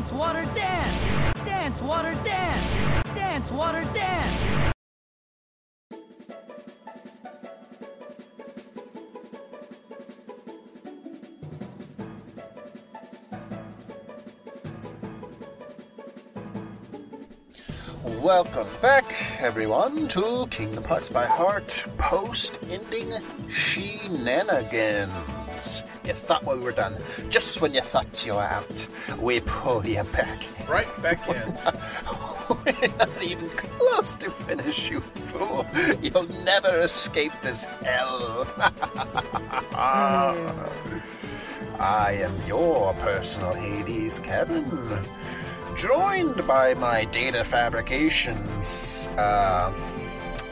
Dance, water, dance! Dance, water, dance! Dance, water, dance! Welcome back, everyone, to Kingdom Hearts by Heart post-ending shenanigans. You thought we were done. Just when you thought you were out, we pull you back. Right back in. We're not even close to finish, you fool. You'll never escape this hell. I am your personal Hades, Kevin. Joined by my data fabrication, uh,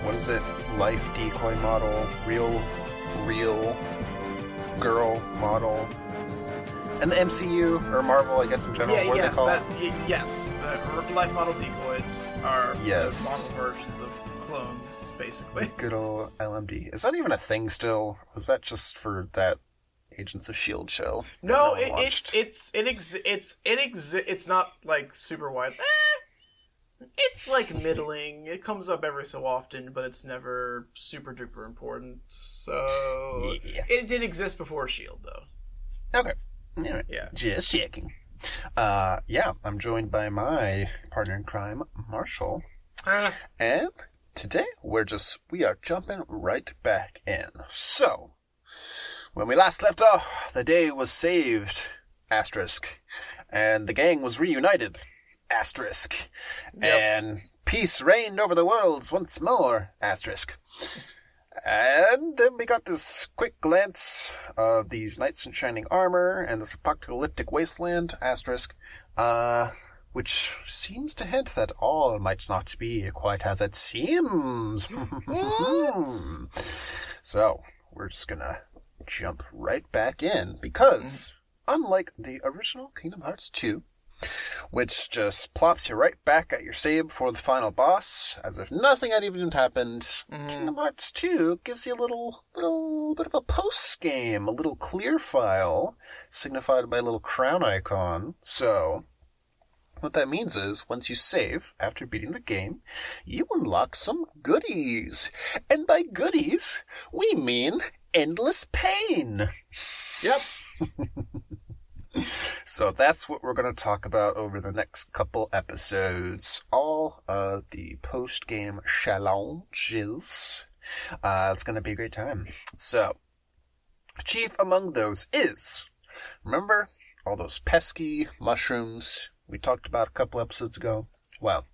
what is it? Life decoy model, real, real girl model, and the MCU or Marvel, I guess in general. yeah, what yes, they that, y- yes. The life model decoys are Yes. model versions of clones, basically. Good old LMD. Is that even a thing still? Was that just for that Agents of Shield show? No, it, it's it's it exi- it's it exi- It's not like super wide. Eh, it's like middling. It comes up every so often, but it's never super duper important. So Yeah. it did exist before Shield, though. Okay. Alright. Yeah. Just checking. Uh, yeah, I'm joined by my partner in crime, Marshall. Ah, And today we're just we are jumping right back in. So when we last left off, the day was saved, asterisk, and the gang was reunited, asterisk, and peace reigned over the worlds once more, asterisk. And then we got this quick glance of these knights in shining armor and this apocalyptic wasteland, asterisk, uh, which seems to hint that all might not be quite as it seems. so, we're just gonna jump right back in because, unlike the original Kingdom Hearts 2, which just plops you right back at your save for the final boss, as if nothing had even happened. Mm-hmm. Kingdom Hearts 2 gives you a little, little bit of a post game, a little clear file, signified by a little crown icon. So, what that means is, once you save after beating the game, you unlock some goodies. And by goodies, we mean endless pain. yep. So that's what we're going to talk about over the next couple episodes. All of the post game challenges. Uh, it's going to be a great time. So, chief among those is remember all those pesky mushrooms we talked about a couple episodes ago? Well,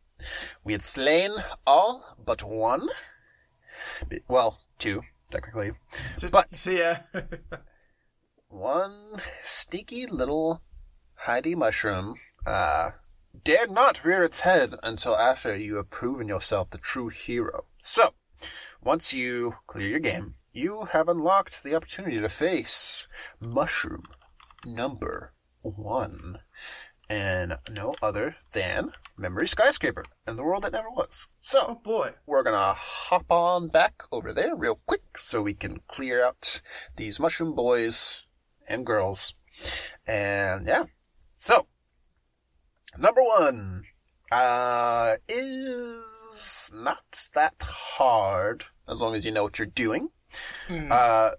we had slain all but one. Well, two, technically. But- See ya. one sneaky little Heidi mushroom uh, dared not rear its head until after you have proven yourself the true hero. So, once you clear your game, you have unlocked the opportunity to face mushroom number one, and no other than Memory Skyscraper in the world that never was. So, oh boy. we're gonna hop on back over there real quick so we can clear out these mushroom boys and girls. And yeah. So, number one, uh, is not that hard as long as you know what you're doing. Uh,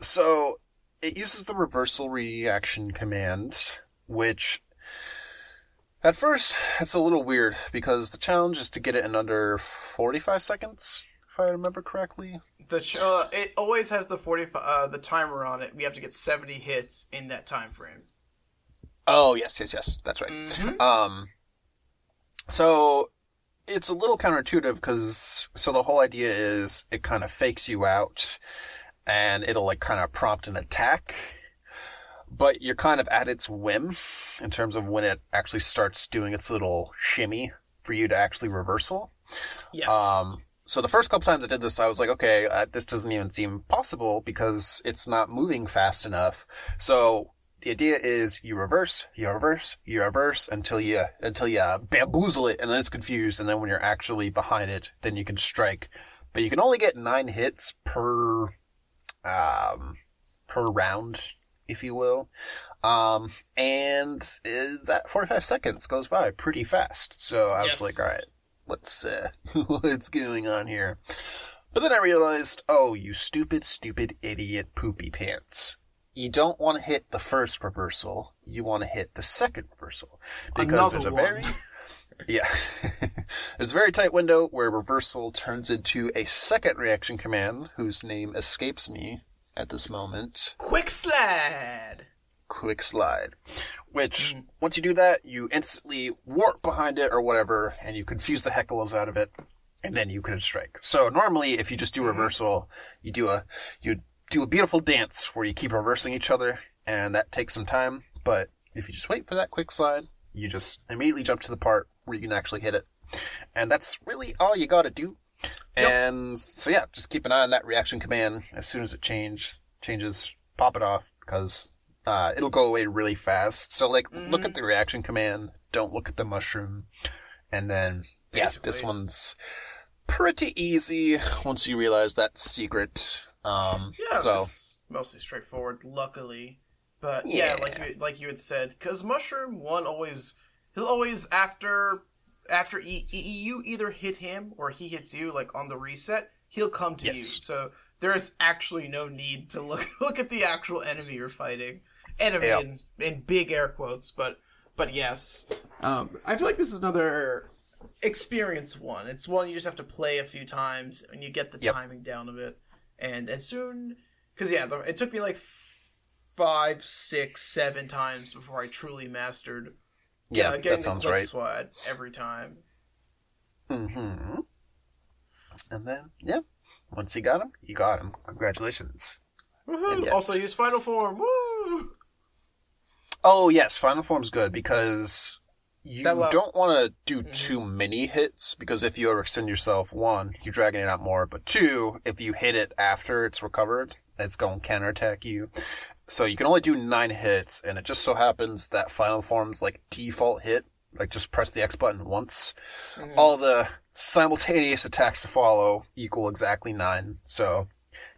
so it uses the reversal reaction command, which at first, it's a little weird because the challenge is to get it in under 45 seconds, if I remember correctly. The ch- uh, it always has the forty uh, the timer on it. We have to get seventy hits in that time frame. Oh, yes, yes, yes, that's right. Um, so it's a little counterintuitive because, so the whole idea is it kind of fakes you out and it'll like kind of prompt an attack, but you're kind of at its whim in terms of when it actually starts doing its little shimmy for you to actually reversal. Yes. Um, so the first couple times I did this, I was like, okay, uh, this doesn't even seem possible because it's not moving fast enough. So the idea is you reverse, you reverse, you reverse until you until you bamboozle it, and then it's confused. And then when you're actually behind it, then you can strike. But you can only get nine hits per um per round if you will. Um, and uh, that 45 seconds goes by pretty fast. So I Yes. was like, all right, what's, uh, what's going on here? But then I realized, oh, you stupid, stupid idiot poopy pants. You don't want to hit the first reversal. You want to hit the second reversal. Because Another there's a one. very, yeah. There's a very tight window where reversal turns into a second reaction command whose name escapes me at this moment. Quick slide. Quick slide. Which, Mm. once you do that, you instantly warp behind it or whatever, and you confuse the heckles out of it, and then you can strike. So normally, if you just do Mm-hmm. reversal, you do a, you do a beautiful dance where you keep reversing each other, and that takes some time, but if you just wait for that quick slide, you just immediately jump to the part where you can actually hit it. And that's really all you gotta do. And so yeah, just keep an eye on that reaction command. As soon as it change changes, pop it off because uh, it'll go away really fast. So like, look at the reaction command. Don't look at the mushroom. And then yeah, this one's pretty easy once you realize that secret. Um, Yeah, so it's mostly straightforward, luckily. But yeah, like you like you had said, because mushroom one always he'll always after after e- e- you either hit him or he hits you like on the reset, he'll come to you. So there is actually no need to look look at the actual enemy you're fighting. Enemy Yep. in, in big air quotes, but but yes, um, I feel like this is another experience one. It's one you just have to play a few times and you get the Yep. timing down of it. And as soon, because yeah, the, it took me like five, six, seven times before I truly mastered. yeah, uh, getting that the sounds right. Swat every time. hmm And then yeah, once you got him, you got him. Congratulations. Woohoo! And yes. Also use final form. Woo! Oh yes, final form's good because you That lo- don't want to do Mm-hmm. too many hits because if you overextend yourself, one, you're dragging it out more, but two, if you hit it after it's recovered, it's going to counterattack you. So you can only do nine hits, and it just so happens that final form's like default hit, like just press the X button once. Mm-hmm. All the simultaneous attacks to follow equal exactly nine. So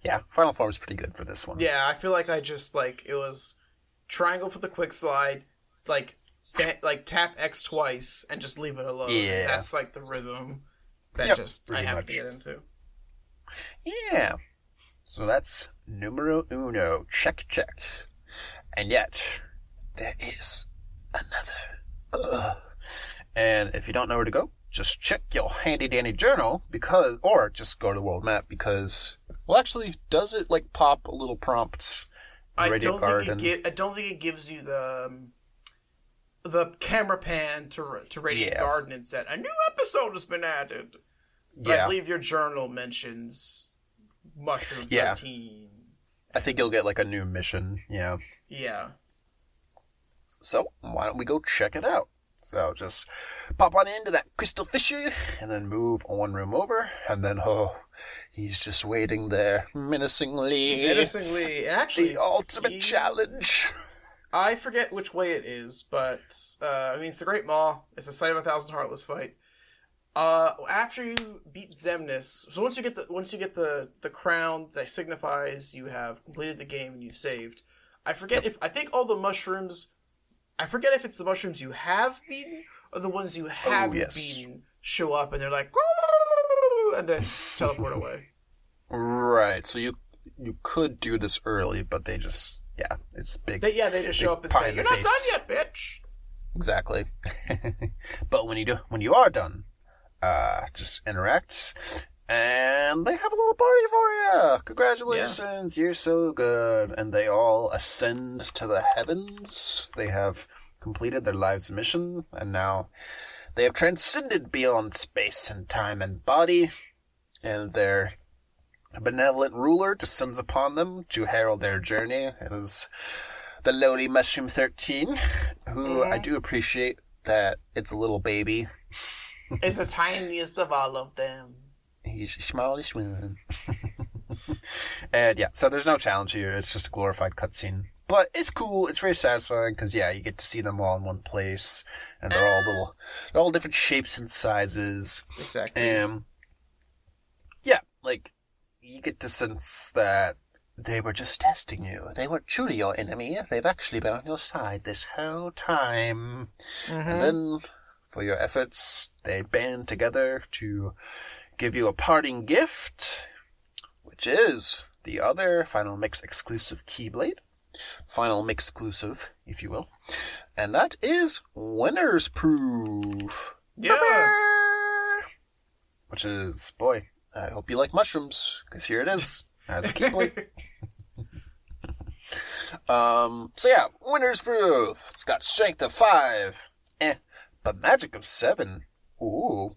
yeah, final form's pretty good for this one. Yeah, I feel like I just like it was triangle for the quick slide, like ba- like tap X twice and just leave it alone. Yeah. that's like the rhythm that Yep, just I have much. to get into. Yeah. So that's numero uno. Check, check. And yet, there is another. Ugh. And if you don't know where to go, just check your handy dandy journal because, or just go to the world map because, well, actually, does it like pop a little prompt? I Radio don't think it gi- I don't think it gives you the um, the camera pan to to Radiant Yeah. Garden and said a new episode has been added. But I believe your journal mentions Mushroom Yeah. Thirteen. I think you'll get like a new mission. Yeah. Yeah. So why don't we go check it out? So just pop on into that crystal fissure and then move one room over and then oh he's just waiting there menacingly. Menacingly, actually, the ultimate he- challenge. I forget which way it is, but uh, I mean it's the Great Maw. It's a Sight of a Thousand Heartless fight. Uh, after you beat Xemnas, so once you get the once you get the the crown that signifies you have completed the game and you've saved. I forget if I think all the mushrooms. I forget if it's the mushrooms you have beaten or the ones you haven't yes. beaten show up and they're like and then teleport away. Right. So you you could do this early, but they just yeah, it's big. They, yeah, they just show up and say, "You're not done yet, bitch." Exactly. but when you do, when you are done, uh, just interact, and they have a little party for you. Congratulations, you're so good. And they all ascend to the heavens. They have completed their lives mission, and now they have transcended beyond space and time and body, and their benevolent ruler descends upon them to herald their journey. as the lowly Mushroom 13, who mm-hmm. I do appreciate that it's a little baby. It's the tiniest of all of them. He's smallish one. and yeah, so there's no challenge here. It's just a glorified cutscene. But it's cool. It's very satisfying because yeah, you get to see them all in one place, and they're all little, they're all different shapes and sizes. Exactly. And yeah, like you get to sense that they were just testing you. They weren't truly your enemy. They've actually been on your side this whole time. And mm-hmm. then, for your efforts, they band together to give you a parting gift, which is the other Final Mix exclusive Keyblade. Final Mix exclusive, if you will. And that is Winner's Proof. Yeah. Which is, boy, I hope you like mushrooms, because here it is, as a Keyblade. um, so yeah, Winner's Proof. It's got strength of five, eh, but magic of seven. Ooh.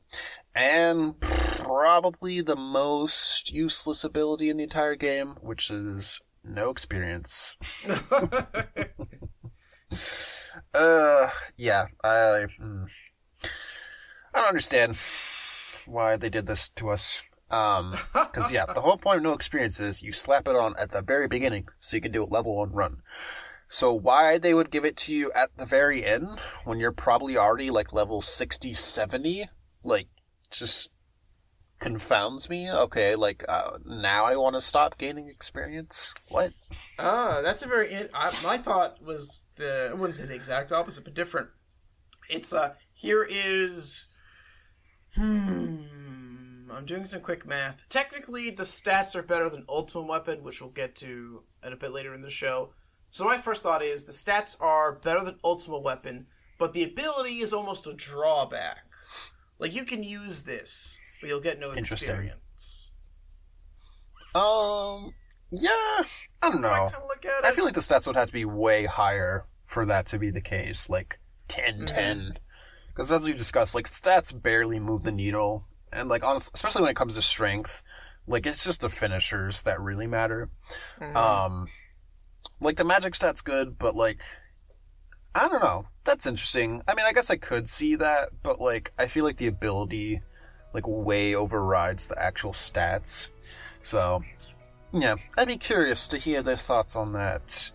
And probably the most useless ability in the entire game, which is no experience. uh, yeah, I, mm, I don't understand why they did this to us. Um, cause yeah, the whole point of no experience is you slap it on at the very beginning so you can do a level one run. So why they would give it to you at the very end when you're probably already like level 60, 70, like just confounds me. Okay, like uh, now I want to stop gaining experience. What? Ah, that's a very. I, my thought was the. I wouldn't say the exact opposite, but different. It's uh. Here is. Hmm. I'm doing some quick math. Technically, the stats are better than Ultimate Weapon, which we'll get to a bit later in the show. So my first thought is the stats are better than Ultimate Weapon, but the ability is almost a drawback. Like you can use this, but you'll get no experience. Um, yeah, I don't I know. it. I feel like the stats would have to be way higher for that to be the case, like 10 10. Because as we discussed, like stats barely move the needle. And like, honest, especially when it comes to strength, like it's just the finishers that really matter. Um, like the magic stat's good, but like, I don't know. That's interesting. I mean, I guess I could see that, but like, I feel like the ability, like, way overrides the actual stats. So, yeah, I'd be curious to hear their thoughts on that.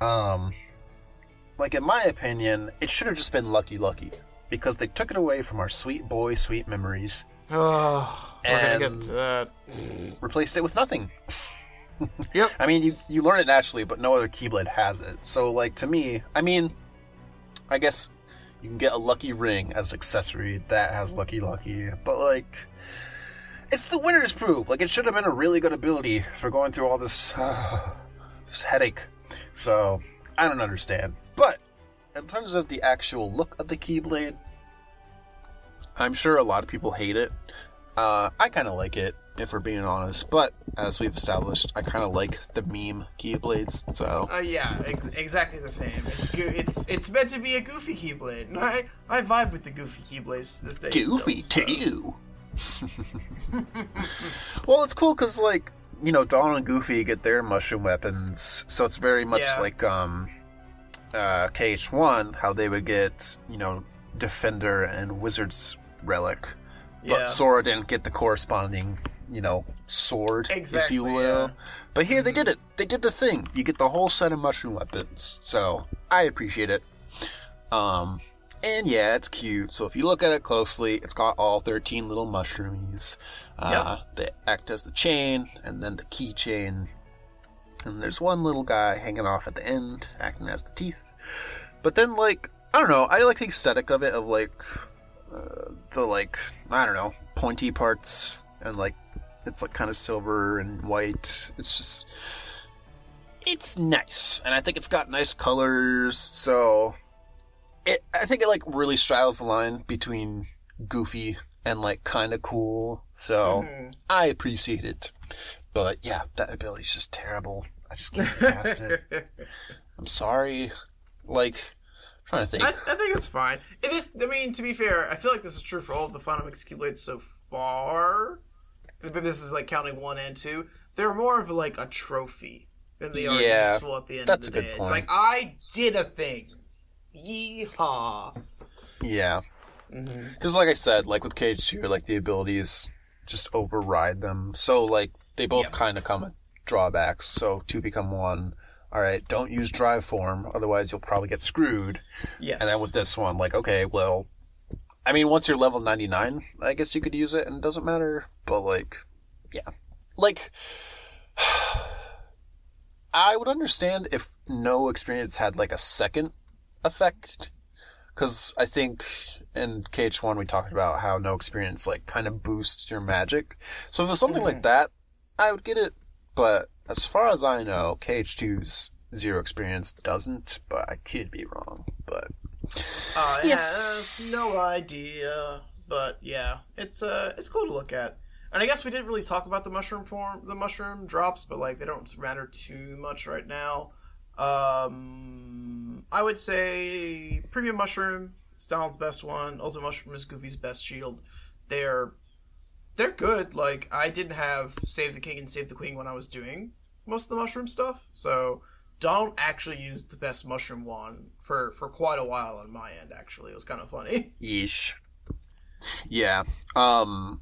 Um, like in my opinion, it should have just been Lucky Lucky because they took it away from our sweet boy, sweet memories, Oh, And- get to that. replaced it with nothing. Yep. I mean, you you learn it naturally, but no other Keyblade has it. So, like to me, I mean, I guess you can get a lucky ring as accessory that has Lucky Lucky, but like. It's the winner's proof. Like it should have been a really good ability for going through all this, this headache. So I don't understand. But in terms of the actual look of the Keyblade, I'm sure a lot of people hate it. Uh, I kind of like it, if we're being honest. But as we've established, I kind of like the meme Keyblades. So Uh, yeah, ex- exactly the same. It's go- it's it's meant to be a goofy keyblade, and I I vibe with the goofy keyblades this day. goofy still, so- too. well, it's cool because like you know, Dawn and Goofy get their mushroom weapons, so it's very much Yeah. like um, uh, KH1, how they would get you know Defender and Wizard's relic, but Yeah. Sora didn't get the corresponding you know sword, if you will. yeah. Mm-hmm. But here they did it. They did the thing. You get the whole set of mushroom weapons, so I appreciate it. Um, and yeah, it's cute. So if you look at it closely, it's got all 13 little mushroomies. Uh, They act as the chain, and then the keychain. And there's one little guy hanging off at the end, acting as the teeth. But then, like, I don't know, I like the aesthetic of it, of like, uh, the, like, I don't know, pointy parts, and like, it's like kind of silver and white. It's just, it's nice. And I think it's got nice colors, so it, I think it like really straddles the line between goofy and like kind of cool. So mm-hmm. I appreciate it. But yeah, that ability's just terrible. I just can't get past it. I'm sorry. Like, I'm trying to think. I, I think it's fine. It is. I mean, to be fair, I feel like this is true for all of the Final Mix Keyblades so far. But this is like counting one and two. They're more of like a trophy than they are Yeah, useful at the end of the day. It's like I did a thing. Yeehaw! Yeah. Mm-hmm. Because, like I said, like with KH2, like the abilities just override them. So, like, they both Yep. kind of come with drawbacks. So, two become one. All right, don't use drive form, otherwise you'll probably get screwed. Yes. And then with this one, like, okay, well, I mean, once you're level 99, I guess you could use it and it doesn't matter. But, like, yeah. Like, I would understand if no experience had like a second effect. Because I think in KH1 we talked about how no experience like kind of boosts your magic. So if it was something like mm-hmm. that, I would get it. But as far as I know, KH2's zero experience doesn't, but I could be wrong. But Uh, yeah, no idea, but yeah, it's uh, it's cool to look at. And I guess we didn't really talk about the mushroom form, the mushroom drops, but like they don't matter too much right now. Um, I would say premium mushroom is Donald's best one. Ultimate mushroom is Goofy's best shield. They're they're good. Like I didn't have save the king and save the queen when I was doing most of the mushroom stuff, so don't actually use the best mushroom one for for quite a while on my end. Actually, it was kind of funny. yeesh. Yeah. Um,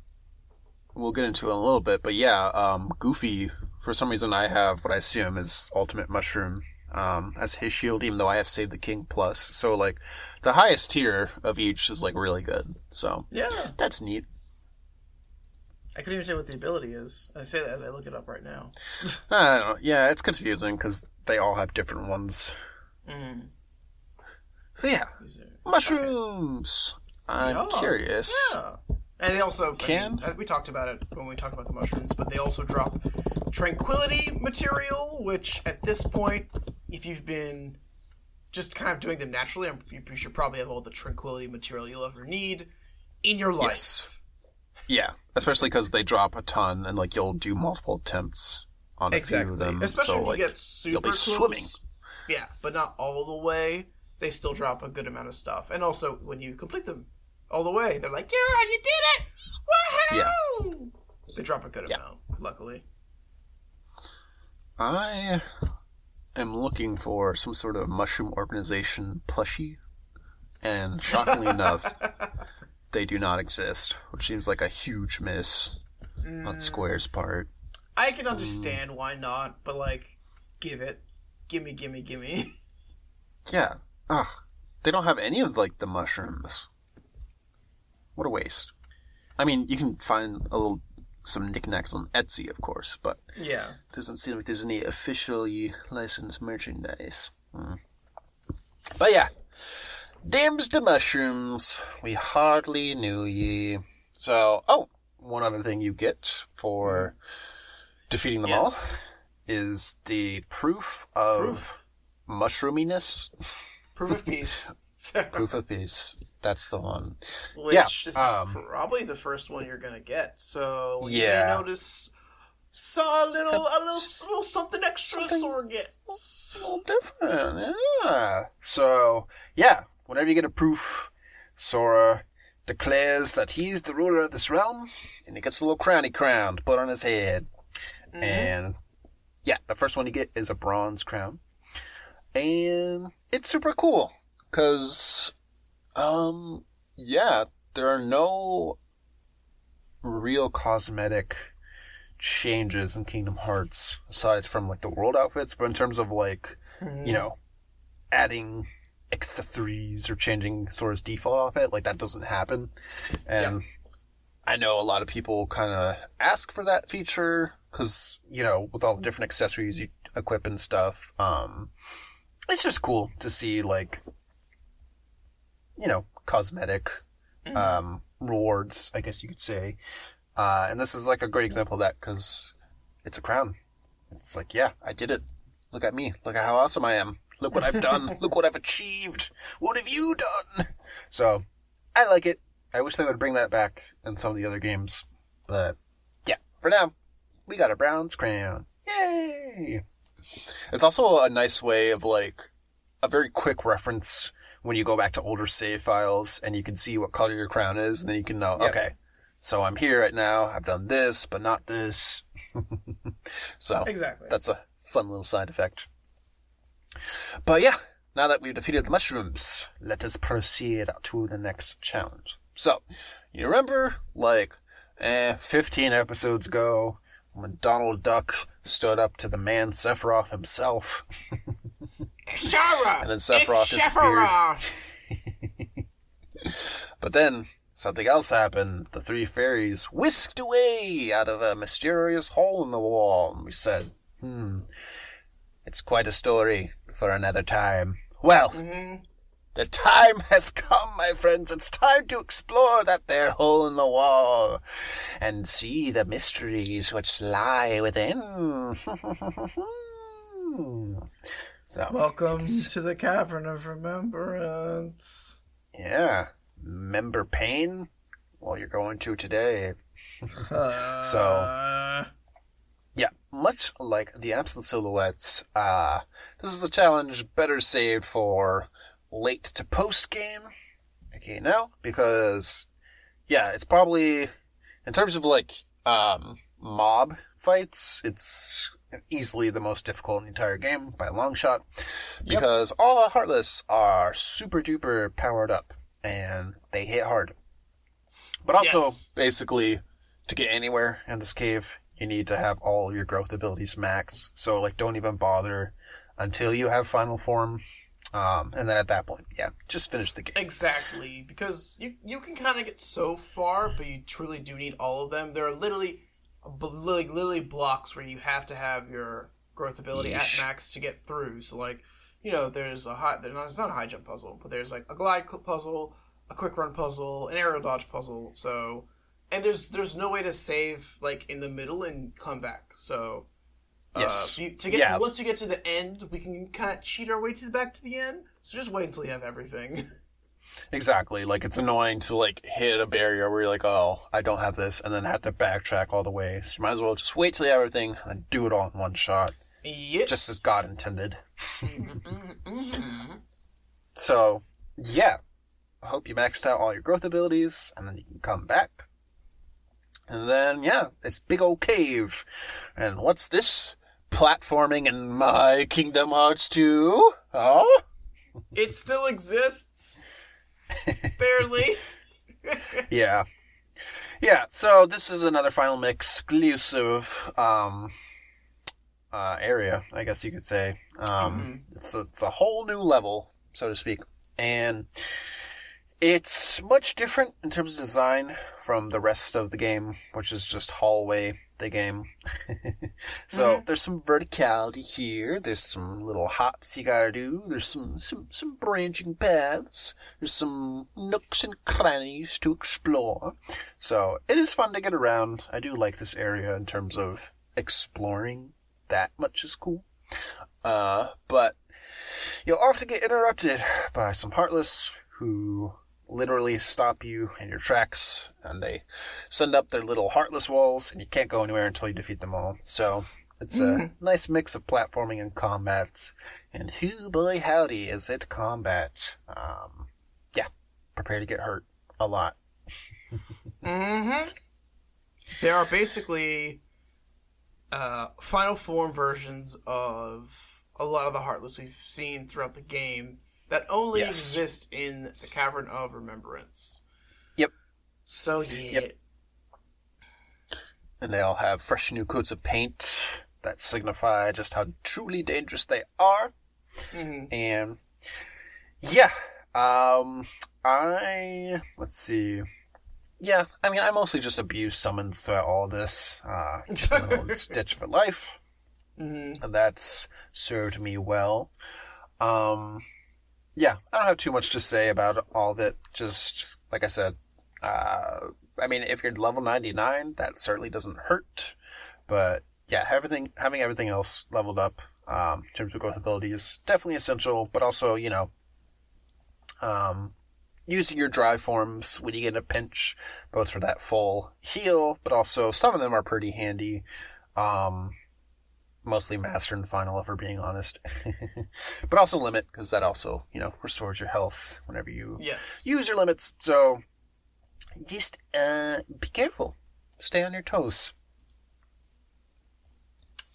we'll get into it in a little bit, but yeah, um, Goofy, for some reason I have what I assume is Ultimate Mushroom, um, as his shield, even though I have Save the King plus. So, like, the highest tier of each is, like, really good. So, Yeah, that's neat. I couldn't even say what the ability is. I say that as I look it up right now. I don't know. Yeah, it's confusing because they all have different ones. Mm. So, yeah. Mushrooms! I'm Yeah. curious. Yeah, and they also I Can? mean, we talked about it when we talked about the mushrooms, but they also drop tranquility material, which at this point, if you've been just kind of doing them naturally, I'm- you you should probably have all the tranquility material you'll ever need in your life. Yes. Yeah, especially because they drop a ton and, like, you'll do multiple attempts on a few of Exactly. them. Especially so, when like, you get super you'll be close. swimming. Yeah, but not all the way. They still drop a good amount of stuff. And also, when you complete them all the way, they're like, yeah, you did it! Woohoo! They drop a good Yeah. amount, luckily. I am looking for some sort of mushroom organization plushie, and shockingly enough, they do not exist, which seems like a huge miss on mm. Square's part. I can mm. understand why not, but like, give it. Gimme, gimme, gimme. Yeah, ugh, they don't have any of like the mushrooms. What a waste. I mean, you can find a little some knickknacks on Etsy, of course, but yeah. Doesn't seem like there's any officially licensed merchandise. Hmm. But yeah, Damns to mushrooms. We hardly knew ye. So, oh, one other thing you get for defeating them Yes. all is the proof of Proof. mushroominess. Proof of peace. Proof of peace. That's the one. Which Yeah, this is um, probably the first one you're gonna get. So you Yeah. may notice saw a little, a little, a little something extra something- Sora gets. a little different. Yeah. So, yeah, whenever you get a proof, Sora declares that he's the ruler of this realm, and he gets a little crown he crowned put on his head. And, yeah, the first one you get is a bronze crown. And it's super cool, because, um, yeah, there are no real cosmetic changes in Kingdom Hearts aside from like the world outfits, but in terms of like you know adding accessories or changing Sora's default outfit, like that doesn't happen. And I know a lot of people kind of ask for that feature because you know with all the different accessories you equip and stuff, um, it's just cool to see like you know cosmetic um, rewards, I guess you could say. Uh, and this is like a great example of that because it's a crown. It's like, yeah, I did it. Look at me. Look at how awesome I am. Look what I've done. Look what I've achieved. What have you done? So, I like it. I wish they would bring that back in some of the other games. But, yeah, for now, we got a bronze crown. Yay! It's also a nice way of like a very quick reference when you go back to older save files and you can see what color your crown is, and then you can know, Yep. okay, so I'm here right now. I've done this, but not this. so Exactly. that's a fun little side effect. But yeah, now that we've defeated the mushrooms, let us proceed to the next challenge. So, you remember, like, eh, 15 episodes ago, when Donald Duck stood up to the man Sephiroth himself, Sarah! and then Sephiroth it's disappeared. Sephiroth! But then something else happened. The three fairies whisked away out of a mysterious hole in the wall, and we said, "Hmm, it's quite a story for another time. Well, the time has come, my friends. It's time to explore that there hole in the wall and see the mysteries which lie within. so, Welcome to the Cavern of Remembrance. yeah, remember pain? Well, you're going to today. So- Uh, Yeah, much like the absent silhouettes, uh, this is a challenge better saved for late to post game. Okay, now because yeah, it's probably in terms of like um, mob fights, it's easily the most difficult in the entire game by a long shot because all the heartless are super duper powered up and they hit hard. But also, Yes. basically, to get anywhere in this cave, you need to have all your growth abilities max. So, like, don't even bother until you have final form. Um, and then at that point, yeah, just finish the game. Exactly, because you you can kind of get so far, but you truly do need all of them. There are literally, like literally blocks where you have to have your growth ability Yeesh. at max to get through. So like, you know, there's a high, there's not, it's not a high jump puzzle, but there's like a glide puzzle, a quick run puzzle, an aerial dodge puzzle. So, and there's there's no way to save like in the middle and come back. So. Yes. Uh, you, to get Yeah. once you get to the end, we can kind of cheat our way to the back to the end. So just wait until you have everything. Exactly. Like, it's annoying to, like, hit a barrier where you're like, oh, I don't have this, and then have to backtrack all the way. So you might as well just wait till you have everything and then do it all in one shot. Yep. just as God intended. so, yeah. I hope you maxed out all your growth abilities, and then you can come back. And then, yeah, this big old cave. And what's this? Platforming in my Kingdom Hearts 2? Oh? It still exists. Barely. Yeah. Yeah, so this is another Final Mix exclusive um, uh, area, I guess you could say. Um, it's, a, it's a whole new level, so to speak. And it's much different in terms of design from the rest of the game, which is just hallway the game. so there's some verticality here. There's some little hops you gotta do. There's some, some, some branching paths. There's some nooks and crannies to explore. So it is fun to get around. I do like this area in terms of exploring. That much is cool. Uh, but you'll often get interrupted by some heartless who literally stop you in your tracks and they send up their little heartless walls and you can't go anywhere until you defeat them all. So it's a nice mix of platforming and combat. And who boy howdy is it combat. Um, yeah, prepare to get hurt a lot. mm-hmm. There are basically uh, final form versions of a lot of the Heartless we've seen throughout the game that only Yes. exist in the Cavern of Remembrance. Yep. So yeah. Yep. And they all have fresh new coats of paint that signify just how truly dangerous they are. Mhm. And yeah, um, I let's see. Yeah, I mean, I mostly just abuse summons throughout all this. Uh, Stitch for life, Mhm. and that's served me well. Um, yeah, I don't have too much to say about all of it. Just like I said, uh, I mean, if you're level ninety nine, that certainly doesn't hurt. But yeah, everything having everything else leveled up um, in terms of growth ability is definitely essential. But also, you know, um, using your drive forms when you get a pinch, both for that full heal, but also some of them are pretty handy. Um, mostly master and final, if we're being honest. but also limit, because that also, you know, restores your health whenever you Yes. use your limits. So just uh, be careful. Stay on your toes.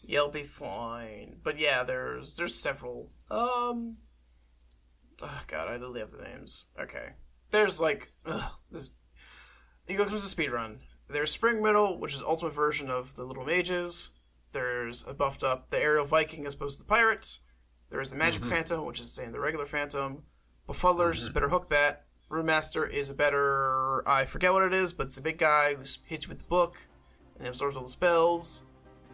You'll be fine. But yeah, there's there's several. Um. Oh God, I literally have the names. Okay. There's like ugh, this. Here comes the speed run. There's Spring Metal, which is ultimate version of the Little Mages. There's a buffed up the Aerial Viking as opposed to the Pirates. There's the Magic Phantom, which is the same the regular Phantom. Befuddler's is a better hook bat. Runemaster is a better I forget what it is, but it's a big guy who hits you with the book and absorbs all the spells.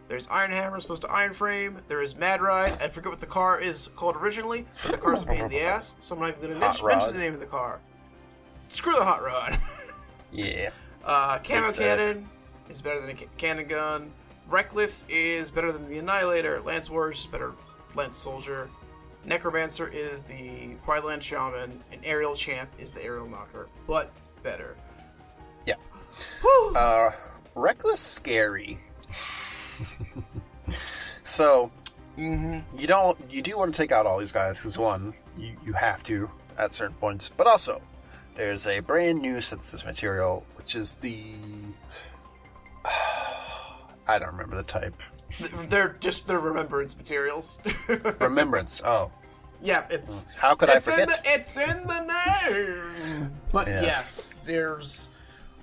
There's Iron Hammer, supposed to Iron Frame. There is Mad Ride. I forget what the car is called originally, but the car's a pain in the ass, so I'm not even going to mention, Rod. the name of the car. Screw the Hot Rod. Yeah. Uh, Camo. Cannon is better than a ca- cannon gun. Reckless is better than the Annihilator. Lance Warriors is better Lance Soldier. Necromancer is the Twiland Shaman. And Aerial Champ is the Aerial Knocker, but better. Yeah. Whew. Uh, reckless, scary. so, mm-hmm. you don't, you do want to take out all these guys because one, you, you have to at certain points, but also there's a brand new synthesis material which is the, I don't remember the type. They're just their remembrance materials. Remembrance. Oh, yeah, it's how could I it's in forget? the it's in the name. But Yes. yes. there's.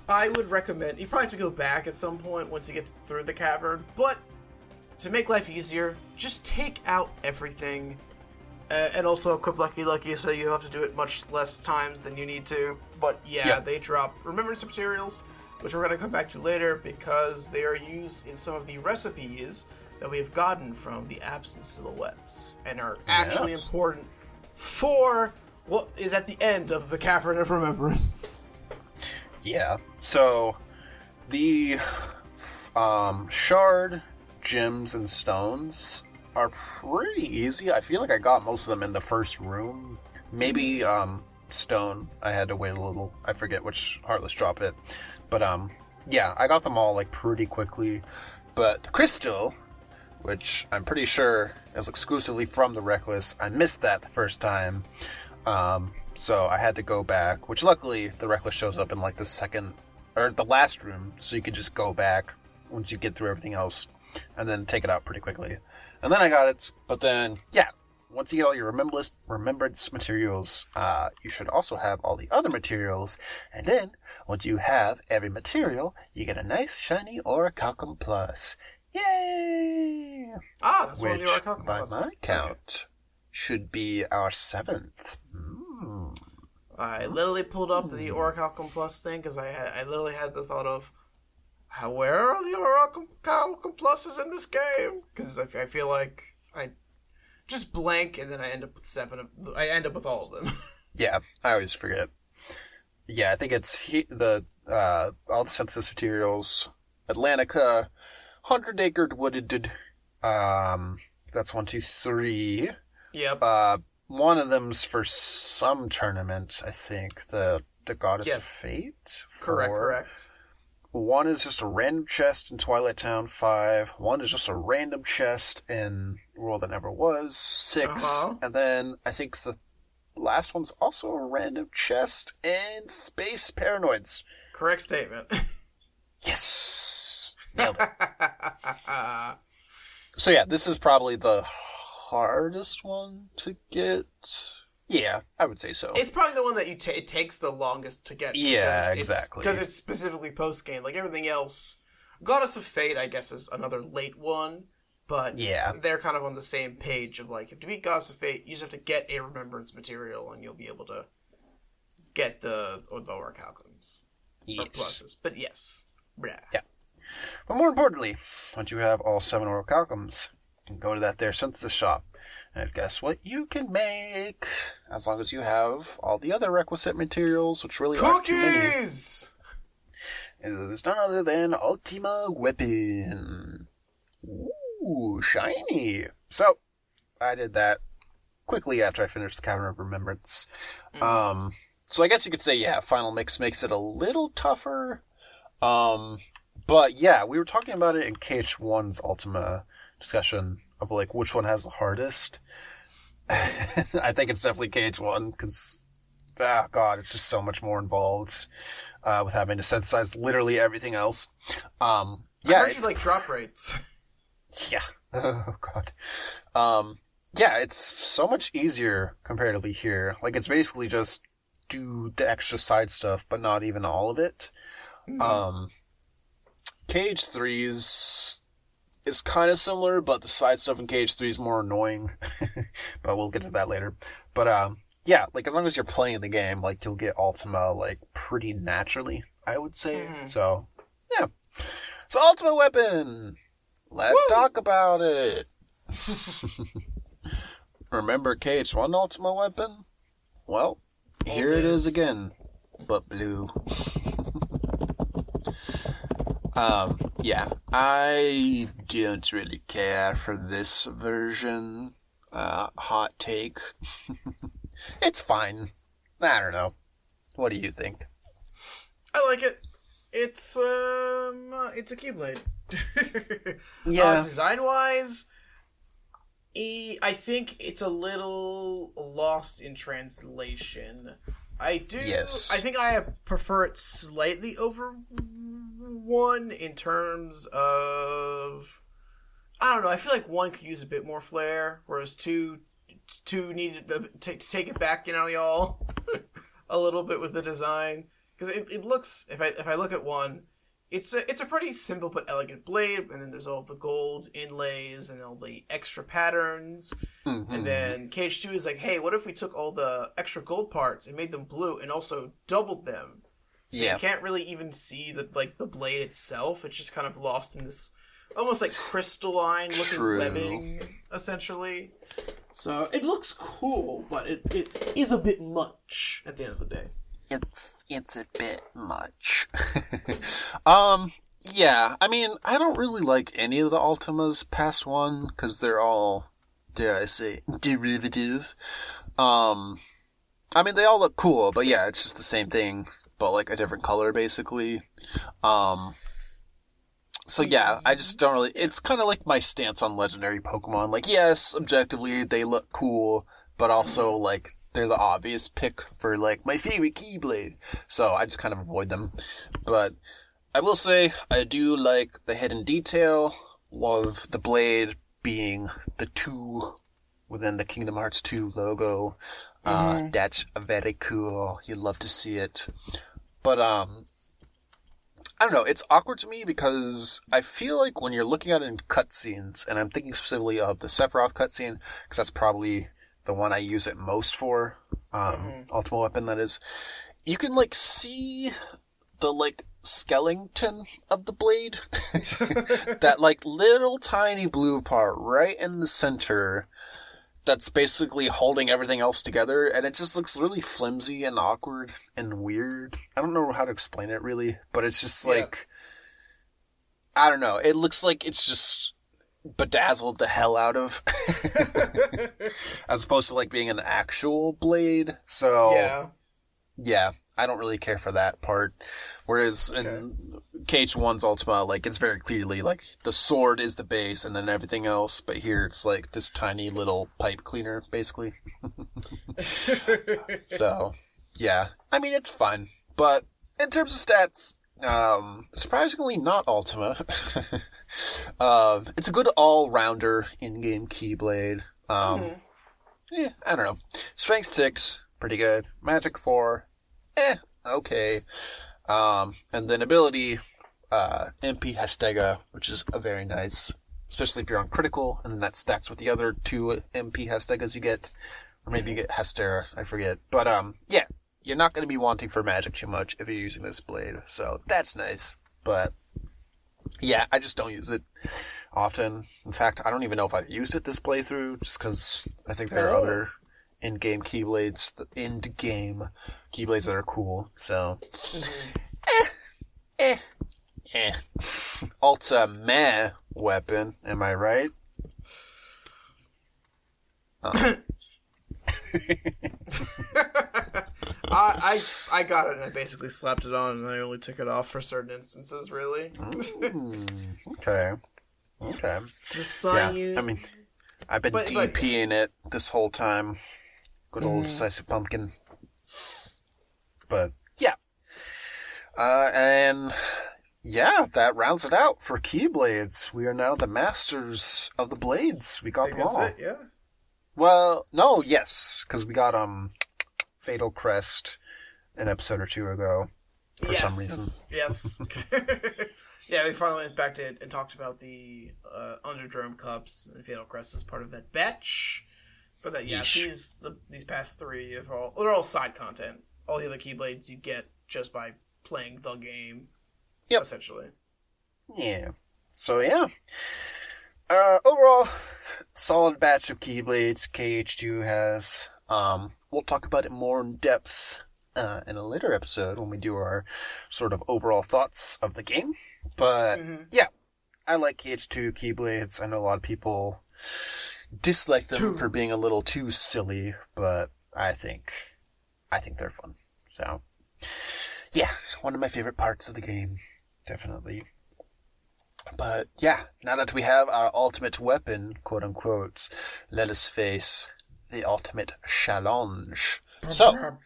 I would recommend you probably have to go back at some point once you get through the cavern. But to make life easier, just take out everything, uh, and also equip Lucky Lucky so you have to do it much less times than you need to. But yeah, Yeah. they drop remembrance materials, which we're gonna come back to later because they are used in some of the recipes that we have gotten from the absent silhouettes and are actually important for what is at the end of the Cavern of Remembrance. Yeah. So the um, shard, gems, and stones are pretty easy. I feel like I got most of them in the first room. Maybe um, stone. I had to wait a little. I forget which heartless drop it, but um, yeah, I got them all like pretty quickly. But the crystal, which I'm pretty sure is exclusively from the reckless, I missed that the first time. Um, so I had to go back, which luckily the Reckless shows up in like the second or the last room, so you can just go back once you get through everything else and then take it out pretty quickly. And then I got it, but then, yeah, once you get all your remembrance, materials, uh, you should also have all the other materials. And then, once you have every material, you get a nice shiny Orichalcum Plus. Yay! Ah, that's one of the Orichalcum by Plus. my count, should be our seventh. Mm. I literally pulled up the Orichalcum Plus thing because I had, I literally had the thought of, how where are the Orichalcum Pluses in this game? Because I, f- I feel like I just blank and then I end up with seven of I end up with all of them. Yeah, I always forget. Yeah, I think it's he, the uh, all the synthesis materials, Atlantica, hundred acre wooded. Um, that's one, two, three. yep. Uh, one of them's for some tournament. I think the the goddess of Yes. fate. correct. Correct. One is just a random chest in Twilight Town 5. One is just a random chest in World That Never Was 6. Uh-huh. And then I think the last one's also a random chest in Space Paranoids. Correct statement. Yes! Nailed it. So yeah, this is probably the hardest one to get. Yeah, I would say so. It's probably the one that you ta it takes the longest to get. Yeah, exactly. Because it's specifically post game. Like everything else, Goddess of Fate, I guess, is another late one. But Yeah. they're kind of on the same page of like, if to beat Goddess of Fate, you just have to get a remembrance material, and you'll be able to get the or Orichalcums or Yes. pluses. But yes, yeah. Yeah. But more importantly, once you have all seven orichalcums, you can go to that there synthesis shop. And guess what you can make? As long as you have all the other requisite materials, which really aren't too many. Cookies. And it's none other than Ultima Weapon. Ooh, shiny. So, I did that quickly after I finished the Cavern of Remembrance. Um, so I guess you could say, yeah, Final Mix makes it a little tougher. Um, but yeah, we were talking about it in KH1's Ultima discussion of like which one has the hardest. I think it's definitely KH1 because, ah, God, it's just so much more involved uh, with having to synthesize literally everything else. Um, I yeah, heard you like drop rates. yeah. Oh god. Um yeah, it's so much easier comparatively here. Like it's basically just do the extra side stuff, but not even all of it. Um KH3s is kind of similar, but the side stuff in KH3 is more annoying. but we'll get to that later. But um yeah, like as long as you're playing the game, like you'll get Ultima like pretty naturally, I would say. Mhm. So yeah. So Ultimate Weapon Let's talk about it. Remember KH1 Ultima Weapon? Well, here it is again, but blue. um, yeah, I don't really care for this version. Uh, hot take. it's fine. I don't know. What do you think? I like it. It's um, uh, it's a Keyblade. Yeah. Uh, design wise, I think it's a little lost in translation. I do. Yes. I think I prefer it slightly over one in terms of. I don't know. I feel like one could use a bit more flair, whereas two, two needed to, to, to take it back. You know, y'all, a little bit with the design because it, it looks. If I if I look at one, it's a it's a pretty simple but elegant blade, and then there's all the gold inlays and all the extra patterns. Mhm. And then KH2 is like, hey, what if we took all the extra gold parts and made them blue, and also doubled them? So Yeah. you can't really even see the like the blade itself. It's just kind of lost in this almost like crystalline looking True. webbing, essentially. So it looks cool, but it, it is a bit much at the end of the day. it's it's a bit much. um, yeah. I mean, I don't really like any of the Ultimas past one because they're all, dare I say, derivative. Um, I mean, they all look cool, but yeah, it's just the same thing, but like a different color, basically. Um. So yeah, I just don't really. It's kind of like my stance on legendary Pokemon. Like, yes, objectively they look cool, but also like they're the obvious pick for like my favorite Keyblade. So I just kind of avoid them. But I will say I do like the hidden detail of the blade being the two within the Kingdom Hearts 2 logo. Uh, that's very cool. You'd love to see it. But um I don't know, it's awkward to me because I feel like when you're looking at it in cutscenes, and I'm thinking specifically of the Sephiroth cutscene, because that's probably the one I use it most for, um, Ultimate Weapon that is, you can like see the like skeleton of the blade. that like little tiny blue part right in the center that's basically holding everything else together and it just looks really flimsy and awkward and weird. I don't know how to explain it really, but it's just Yeah. like I don't know. It looks like it's just bedazzled the hell out of as opposed to like being an actual blade. So Yeah. yeah, I don't really care for that part. Whereas in KH1's Ultima, like it's very clearly like the sword is the base and then everything else, but here it's like this tiny little pipe cleaner, basically. so, yeah, I mean it's fun, but in terms of stats, um, surprisingly not Ultima. um, it's a good all-rounder in-game Keyblade. Um, yeah, I don't know. Strength six, pretty good. Magic four, eh, okay. Um, and then ability, uh, MP Hastega, which is a very nice, especially if you're on critical, and then that stacks with the other two MP Hastegas you get, or maybe you get Hester, I forget. But um, yeah, you're not going to be wanting for magic too much if you're using this blade, so that's nice. But yeah, I just don't use it often. In fact, I don't even know if I've used it this playthrough, just because I think there are Oh. other in-game keyblades, the end-game keyblades that are cool. So, eh, eh, eh. Ulta meh weapon. Am I right? I, I I got it and I basically slapped it on and I only took it off for certain instances, really. Hmm, okay. Okay. Just Yeah. you. I mean, I've been But- but- DPing it this whole time. Good old decisive pumpkin. But yeah. Uh, and yeah, that rounds it out for Keyblades. We are now the masters of the blades. We got them all. it, yeah. Well, no, yes, because we got um Fatal Crest an episode or two ago for yes. some reason. Yes. yeah, we finally went back to it and talked about the uh, Underdrome Cups and Fatal Crest as part of that batch. But that, yeah, Yeesh. these the, these past three are all they're all side content. All the other Keyblades you get just by playing the game. Yep. Essentially. Yeah. So yeah. uh, overall, solid batch of Keyblades KH2 has. Um, we'll talk about it more in depth uh, in a later episode when we do our sort of overall thoughts of the game. But yeah, I like KH2 Keyblades. I know a lot of people dislike them for being a little too silly, but I think I think they're fun. So yeah, one of my favorite parts of the game, definitely. But yeah, now that we have our ultimate weapon, quote unquote, let us face the ultimate challenge. So,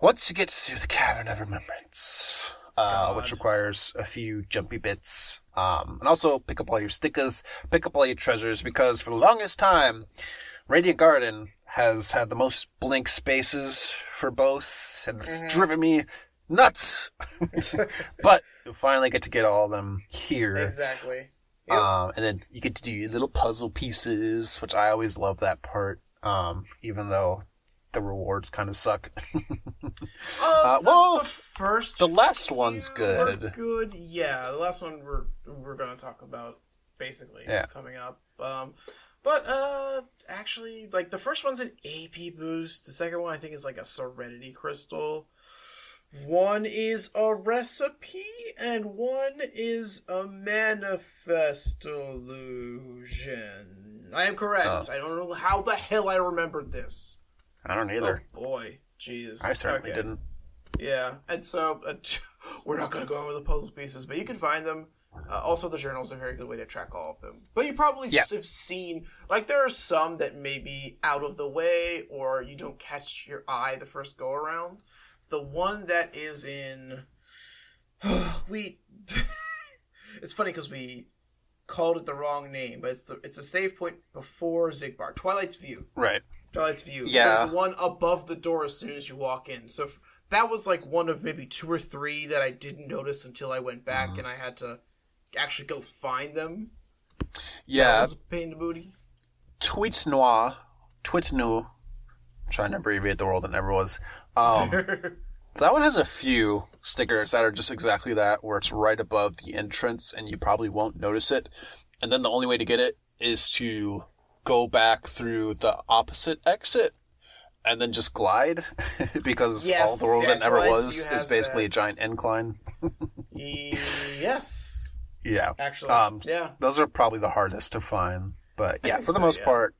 once you get through the Cavern of Remembrance, uh, which requires a few jumpy bits, um, and also pick up all your stickers, pick up all your treasures, because for the longest time, Radiant Garden has had the most blank spaces for both, and it's driven me nuts. but you'll finally get to get all of them here. Exactly. Yep. Um, and then you get to do your little puzzle pieces, which I always love that part. Um, even though the rewards kind of suck. Uh, Uh, the, well, the first the last one's good. Good, yeah. The last one we're we're gonna talk about basically Yeah. coming up. Um, but uh, actually, like the first one's an AP boost. The second one I think is like a Serenity Crystal. One is a recipe, and one is a manifest illusion. I am correct. Oh. I don't know how the hell I remembered this. I don't either. Oh boy, jeez. I certainly Okay. didn't. Yeah, and so uh, we're not going to go over the puzzle pieces, but you can find them. Uh, also, the journals are a very good way to track all of them. But you probably Yeah. have seen, like, there are some that may be out of the way or you don't catch your eye the first go around. The one that is in. we. it's funny because we called it the wrong name, but it's the it's a save point before Xigbar. Twilight's View. Right. Twilight's View. Yeah. There's the one above the door as soon as you walk in. So f- that was like one of maybe two or three that I didn't notice until I went back Mm-hmm. and I had to actually go find them. That Yeah. was a pain in the booty. Tweets Noir. Tweets Nu. Trying to abbreviate the world it never was. Um, that one has a few stickers that are just exactly that, where it's right above the entrance and you probably won't notice it. And then the only way to get it is to go back through the opposite exit and then just glide because all the world yeah, that never was is basically that. a giant incline. yes, Yeah. actually. Um, yeah. Those are probably the hardest to find. But yeah, for the so, most yeah. part,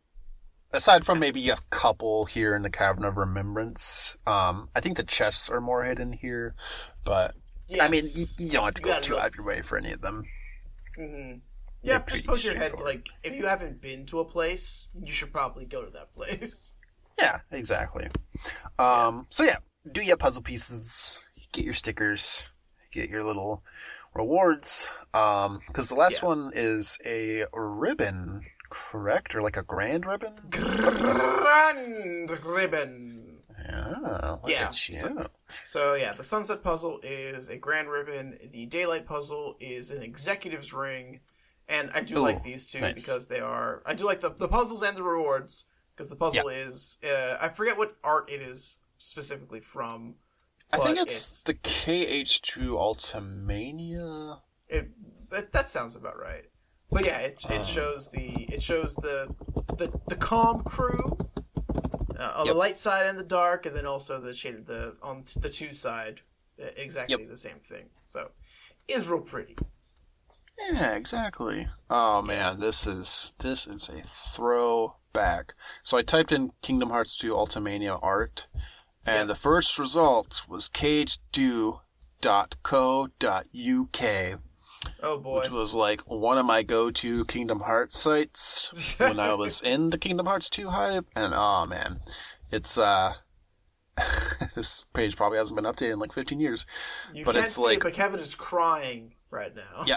aside from maybe a couple here in the Cavern of Remembrance, um, I think the chests are more hidden here. But I mean, you, you don't have to You go too look. out of your way for any of them. Mhm. Yeah, just poke your head. Like, if you haven't been to a place, you should probably go to that place. Yeah, exactly. Um, so yeah, do your puzzle pieces, get your stickers, get your little rewards. Um, because the last Yeah. one is a ribbon, correct, or like a grand ribbon? Grand ribbon. Yeah, Yeah, so- So yeah, the sunset puzzle is a grand ribbon. The daylight puzzle is an executive's ring, and I do Ooh, like these two nice. because they are. I do like the the puzzles and the rewards because the puzzle is. Uh, I forget what art it is specifically from. I think but it's, the KH2 Ultimania. it, that, that sounds about right. But yeah, it, it shows the it shows the the, the calm crew uh, on Yep. the light side and the dark, and then also the shade of the on the two side, uh, exactly Yep. the same thing. So, is real pretty. Yeah, exactly. Oh man, this is this is a throwback. So I typed in Kingdom Hearts 2 Ultimania art, and the first result was KH2.co.uk, Oh boy. which was like one of my go-to Kingdom Hearts sites when I was in the Kingdom Hearts 2 hype. And oh man, it's uh, this page probably hasn't been updated in like 15 years. you but can't it's see like- it, but Kevin is crying right now. Yeah.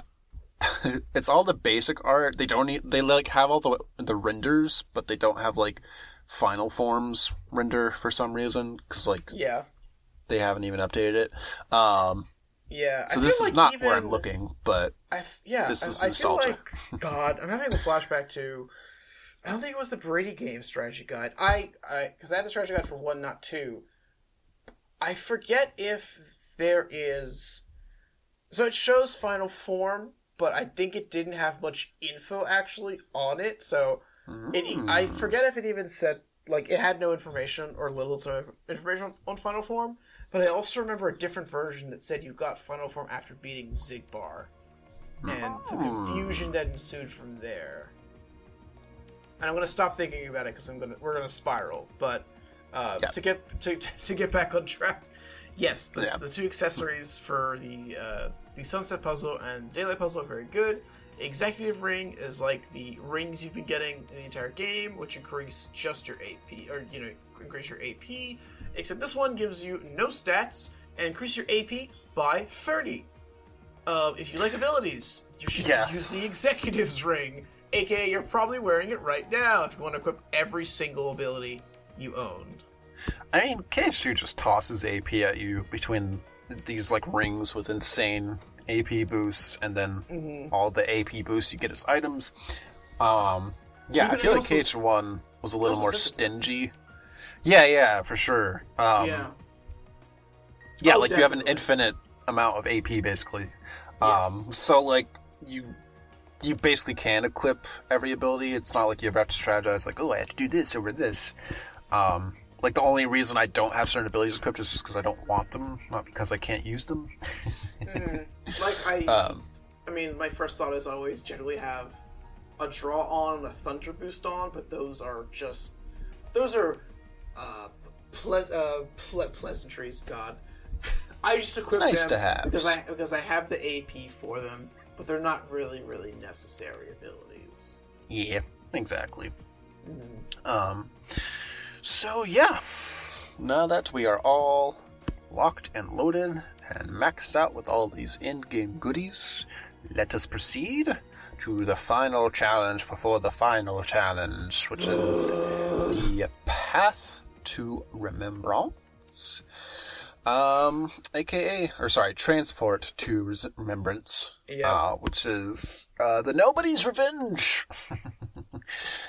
it's all the basic art. They don't need, they like have all the the renders, but they don't have like final forms render for some reason because like Yeah. they haven't even updated it. Um, Yeah. so I this feel is like not even, where I'm looking, but I yeah. This is I feel nostalgia. like God. I'm having a flashback to. I don't think it was the Brady game strategy guide. I I because I had the strategy guide for one, not two. I forget if there is. So it shows final form, but I think it didn't have much info actually on it. So it, e, I forget if it even said like it had no information or little to information on, Final Form. But I also remember a different version that said you got Final Form after beating Xigbar, and the confusion that ensued from there. And I'm gonna stop thinking about it because I'm gonna we're gonna spiral. But uh, Yeah. to get to, to get back on track, yes, the, Yeah. the two accessories for the uh, the Sunset Puzzle and Daylight Puzzle are very good. Executive Ring is like the rings you've been getting in the entire game, which increase just your AP, or you know, increase your AP. Except this one gives you no stats and increase your AP by 30. Uh, if you like abilities, you should Yeah. use the Executive's Ring, aka you're probably wearing it right now if you want to equip every single ability you own. I mean, KH2 just tosses AP at you between these like rings with insane AP boosts, and then Mm-hmm. all the AP boosts you get as items. Um, yeah, Even I feel like also KH1 was a little more synthesized. stingy. Yeah, yeah, for sure. Um, yeah. Yeah, Oh, like you have an infinite amount of AP basically. Yes. Um, so like you you basically can equip every ability. It's not like you ever have to strategize like, oh, I have to do this over this. Um, like the only reason I don't have certain abilities equipped is just because I don't want them, not because I can't use them. Like I, Um, I mean, my first thought is I always generally have a draw on and a thunder boost on, but those are just those are uh, ple- uh ple- pleasantries. God, I just equip Nice them to haves. because I because I have the AP for them, but they're not really really necessary abilities. Yeah, exactly. Um, so yeah, now that we are all locked and loaded and maxed out with all these in-game goodies, let us proceed to the final challenge before the final challenge, which is the path to remembrance. Um, aka, or sorry, transport to res- remembrance. Yeah. Uh, which is uh, the nobody's revenge.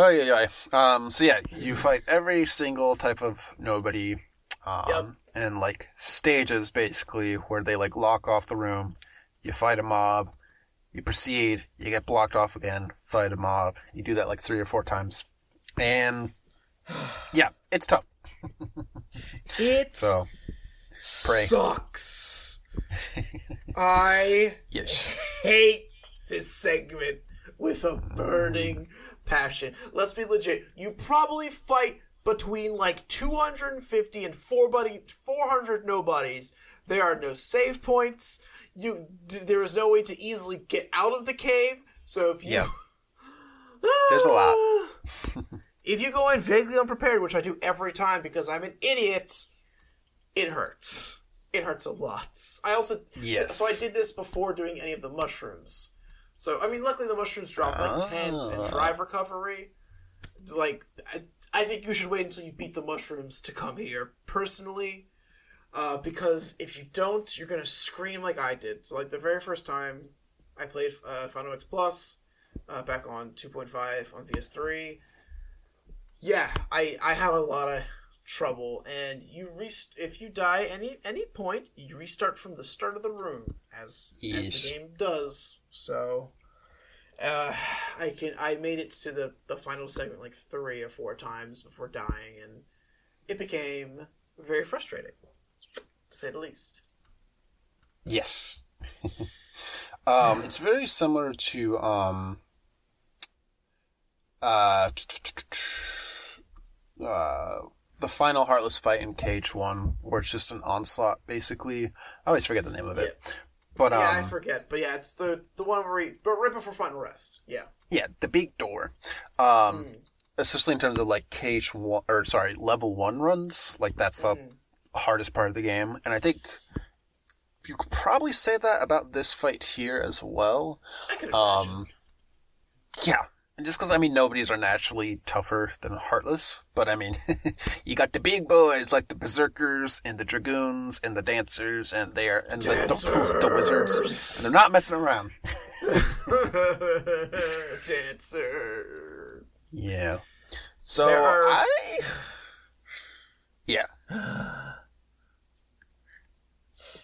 Oh yeah, yeah. Um, so yeah, you fight every single type of nobody, um, Yep. and like stages basically where they like lock off the room. You fight a mob, you proceed, you get blocked off again, fight a mob. You do that like three or four times, and yeah, it's tough. It So pray. sucks. I yes, hate this segment with a burning passion. Let's be legit. You probably fight between like 250 and 400 400 nobodies. There are no save points. You there is no way to easily get out of the cave. So if you Yeah. There's a lot. if you go in vaguely unprepared, which I do every time because I'm an idiot, it hurts. It hurts a lot. I also Yes. So I did this before doing any of the mushrooms. So I mean, luckily the mushrooms drop like tens and Ah. drive recovery. Like I, I think you should wait until you beat the mushrooms to come here. Personally, uh, because if you don't, you're gonna scream like I did. So like the very first time I played uh, Final Mix Plus uh, back on 2.5 on PS3. Yeah, I I had a lot of trouble, and you rest if you die any any point, you restart from the start of the room as as the game does. So. Uh, I can. I made it to the, the final segment like three or four times before dying, and it became very frustrating, to say the least. yes. um, it's very similar to um, uh, uh, the final Heartless fight in KH1, where it's just an onslaught, basically. I always forget the name of it, but um, yeah, I forget, but yeah, it's the the one where he, but right before final rest. Yeah, Yeah, the big door. Um, especially in terms of like KH1, or sorry, level one runs. Like that's the hardest part of the game, and I think you could probably say that about this fight here as well. I could imagine. Um, yeah, and just because I mean nobodies are naturally tougher than Heartless, but I mean you got the big boys like the Berserkers and the Dragoons and the Dancers, and they are and the, the, the Wizards, and they're not messing around. Dancers. Yeah. So are- I. Yeah.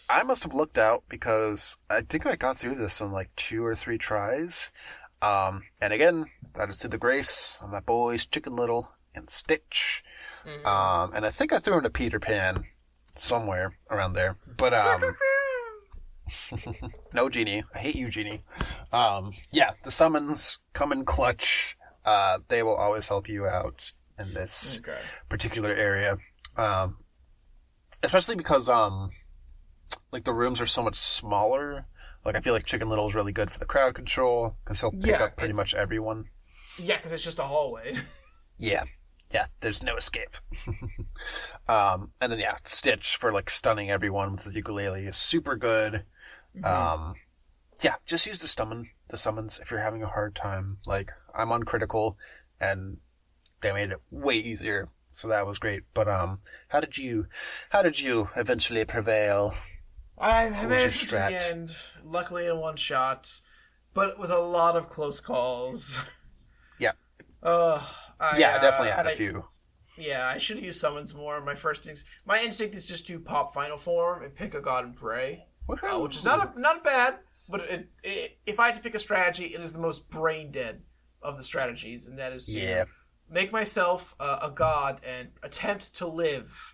I must have looked out because I think I got through this in like two or three tries. Um, and again, that is to the grace of my boys Chicken Little and Stitch. Um, and I think I threw in a Peter Pan somewhere around there. But um, no genie. I hate you, genie. Um, yeah, the summons come in clutch. Uh, they will always help you out in this Okay. particular area. Um, especially because, um, like the rooms are so much smaller. Like I feel like Chicken Little is really good for the crowd control because he'll pick Yeah, up pretty much everyone. Yeah, because it's just a hallway. Yeah. Yeah, there's no escape. um, and then yeah, Stitch for like stunning everyone with the ukulele is super good. Um, yeah, just use the summon the summons if you're having a hard time. Like I'm uncritical, and they made it way easier, so that was great. But um, how did you, how did you eventually prevail? I made it to the end, luckily in one shot, but with a lot of close calls. Yeah, Uh, I, yeah, I uh, definitely had a I- few. Yeah, I should use summons more. My first instinct, my instinct is just to pop final form and pick a god and pray, uh, which is not a, not bad. But it, it, if I had to pick a strategy, it is the most brain dead of the strategies, and that is to Yeah. make myself uh, a god and attempt to live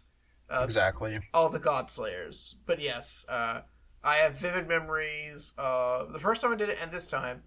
exactly. all the god slayers. But yes, uh, I have vivid memories. Uh, the first time I did it, and this time,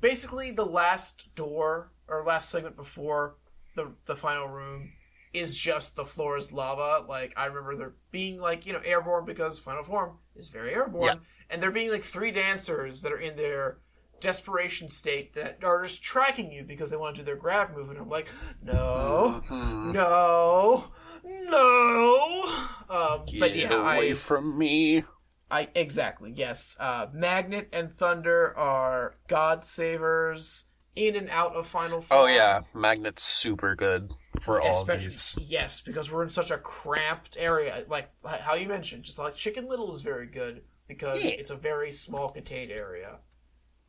basically the last door or last segment before the the final room is just the floor is lava. Like I remember there being like you know airborne because final form is very airborne, Yeah. and there being like three dancers that are in their desperation state that are just tracking you because they want to do their grab move and I'm like no no no um Get but yeah away I from me. I exactly yes. Uh, Magnet and Thunder are God savers in and out of Final Form. Oh yeah, Magnet's super good for all these. Yes, because we're in such a cramped area. Like how you mentioned, just like Chicken Little is very good because Yeah. it's a very small contained area.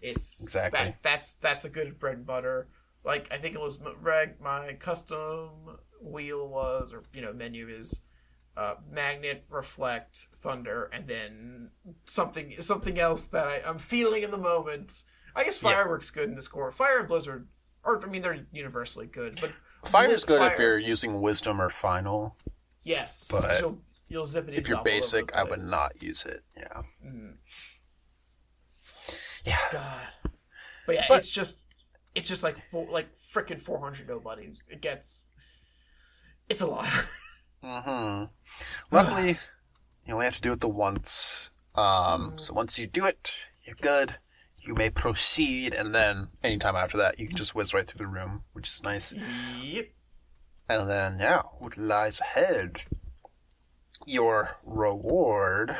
It's Exactly. that, that's that's a good bread and butter. Like I think it was m- reg my custom wheel was or you know menu is uh, magnet, reflect, thunder, and then something something else that I, I'm feeling in the moment. I guess Yeah. fireworks good in this core. Fire and blizzard, or I mean they're universally good, but Fire's good if you're using wisdom or final. yes, but you'll, you'll zip it. If you're yourself all over the basic, I would not use it. Yeah. Mm. Yeah. God. But yeah, But- it's just it's just like like freaking 400 nobodies. It gets it's a lot. hmm Luckily, you only have to do it the once. Um, so once you do it, you're good. You may proceed, and then anytime after that, you can just whiz right through the room, which is nice. yep. And then now, what lies ahead? Your reward?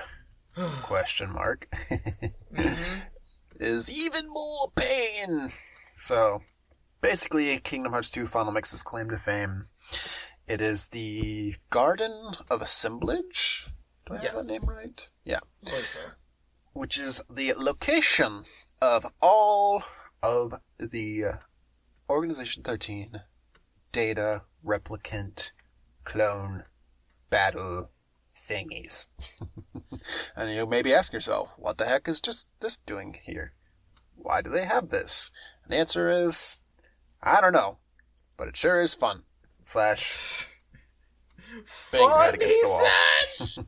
question mark. is even more pain. So, basically, Kingdom Hearts 2 Final Mix's claim to fame. It is the Garden of Assemblage. Do I have Yes. that name right? Yeah. Which is the location of all of the uh, Organization 13 data replicant clone battle thingies. and you maybe ask yourself, what the heck is just this doing here? Why do they have this? And the answer is, I don't know, but it sure is fun. Slash, bang head against the wall.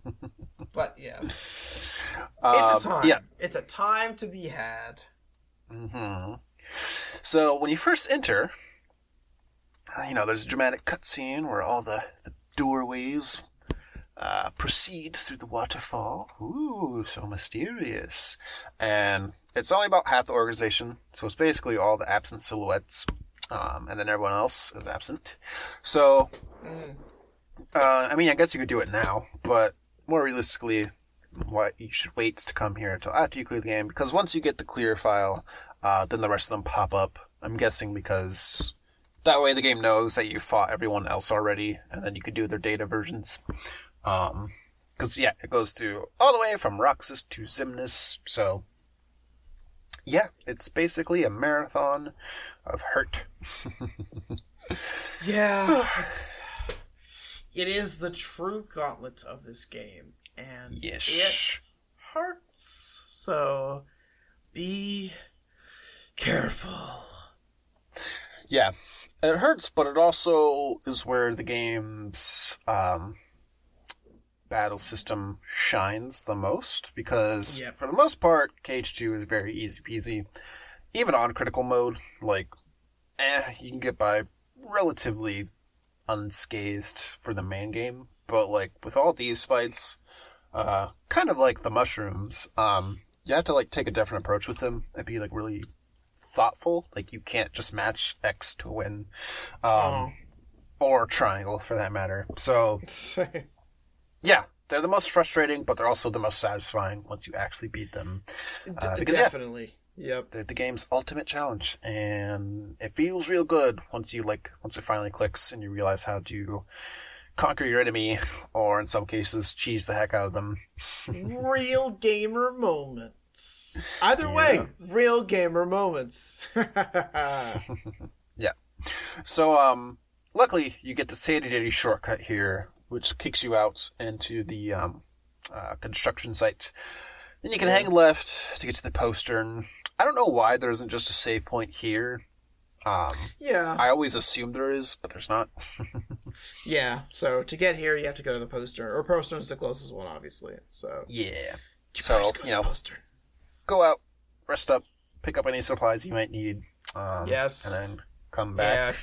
but yeah, it's Um, a time. Yeah. It's a time to be had. Mm-hmm. So when you first enter, uh, you know, there's a dramatic cutscene where all the, the doorways uh, proceed through the waterfall. Ooh, so mysterious. And it's only about half the organization, so it's basically all the absent silhouettes, um, and then everyone else is absent. So, uh, I mean, I guess you could do it now, but more realistically, what you should wait to come here until after you clear the game because once you get the clear file, uh, then the rest of them pop up. I'm guessing because that way the game knows that you fought everyone else already, and then you can do their data versions. Um, because yeah, it goes through all the way from Roxas to Xemnas. So yeah, it's basically a marathon of hurt. Yeah, it's it is the true gauntlet of this game. and Yes. it hurts. So be careful. Yeah, it hurts, but it also is where the game's um, battle system shines the most because, Yep. for the most part, KH2 is very easy peasy. Even on critical mode, like, eh, you can get by relatively unscathed for the main game. But, like, with all these fights, uh, kind of like the mushrooms, um, you have to, like, take a different approach with them and be, like, really thoughtful. Like you can't just match X to win, um, or triangle for that matter. So yeah, they're the most frustrating, but they're also the most satisfying once you actually beat them. Uh, because yeah, Definitely. Yep. they're the game's ultimate challenge, and it feels real good once you like once it finally clicks and you realize how to conquer your enemy, or in some cases, cheese the heck out of them. real gamer moments. Either way, real gamer moments. Yeah. So, um, luckily you get the Ditty shortcut here, which kicks you out into the um, uh, construction site. Then you can hang left to get to the postern. I don't know why there isn't just a save point here. Um, yeah. I always assume there is, but there's not. Yeah. So to get here, you have to go to the poster, or postern postern's the closest one, obviously. So. Yeah. You So, go you know, postern. go out, rest up, pick up any supplies you might need. Um, Yes. And then come Yeah.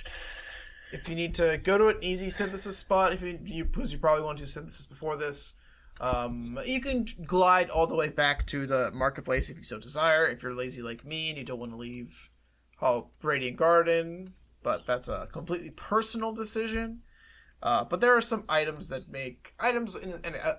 If you need to go to an easy synthesis spot, if you, because you probably want to synthesis before this, um, you can glide all the way back to the marketplace if you so desire. If you're lazy like me and you don't want to leave Hall Radiant Garden, but that's a completely personal decision. Uh, but there are some items that make items and uh,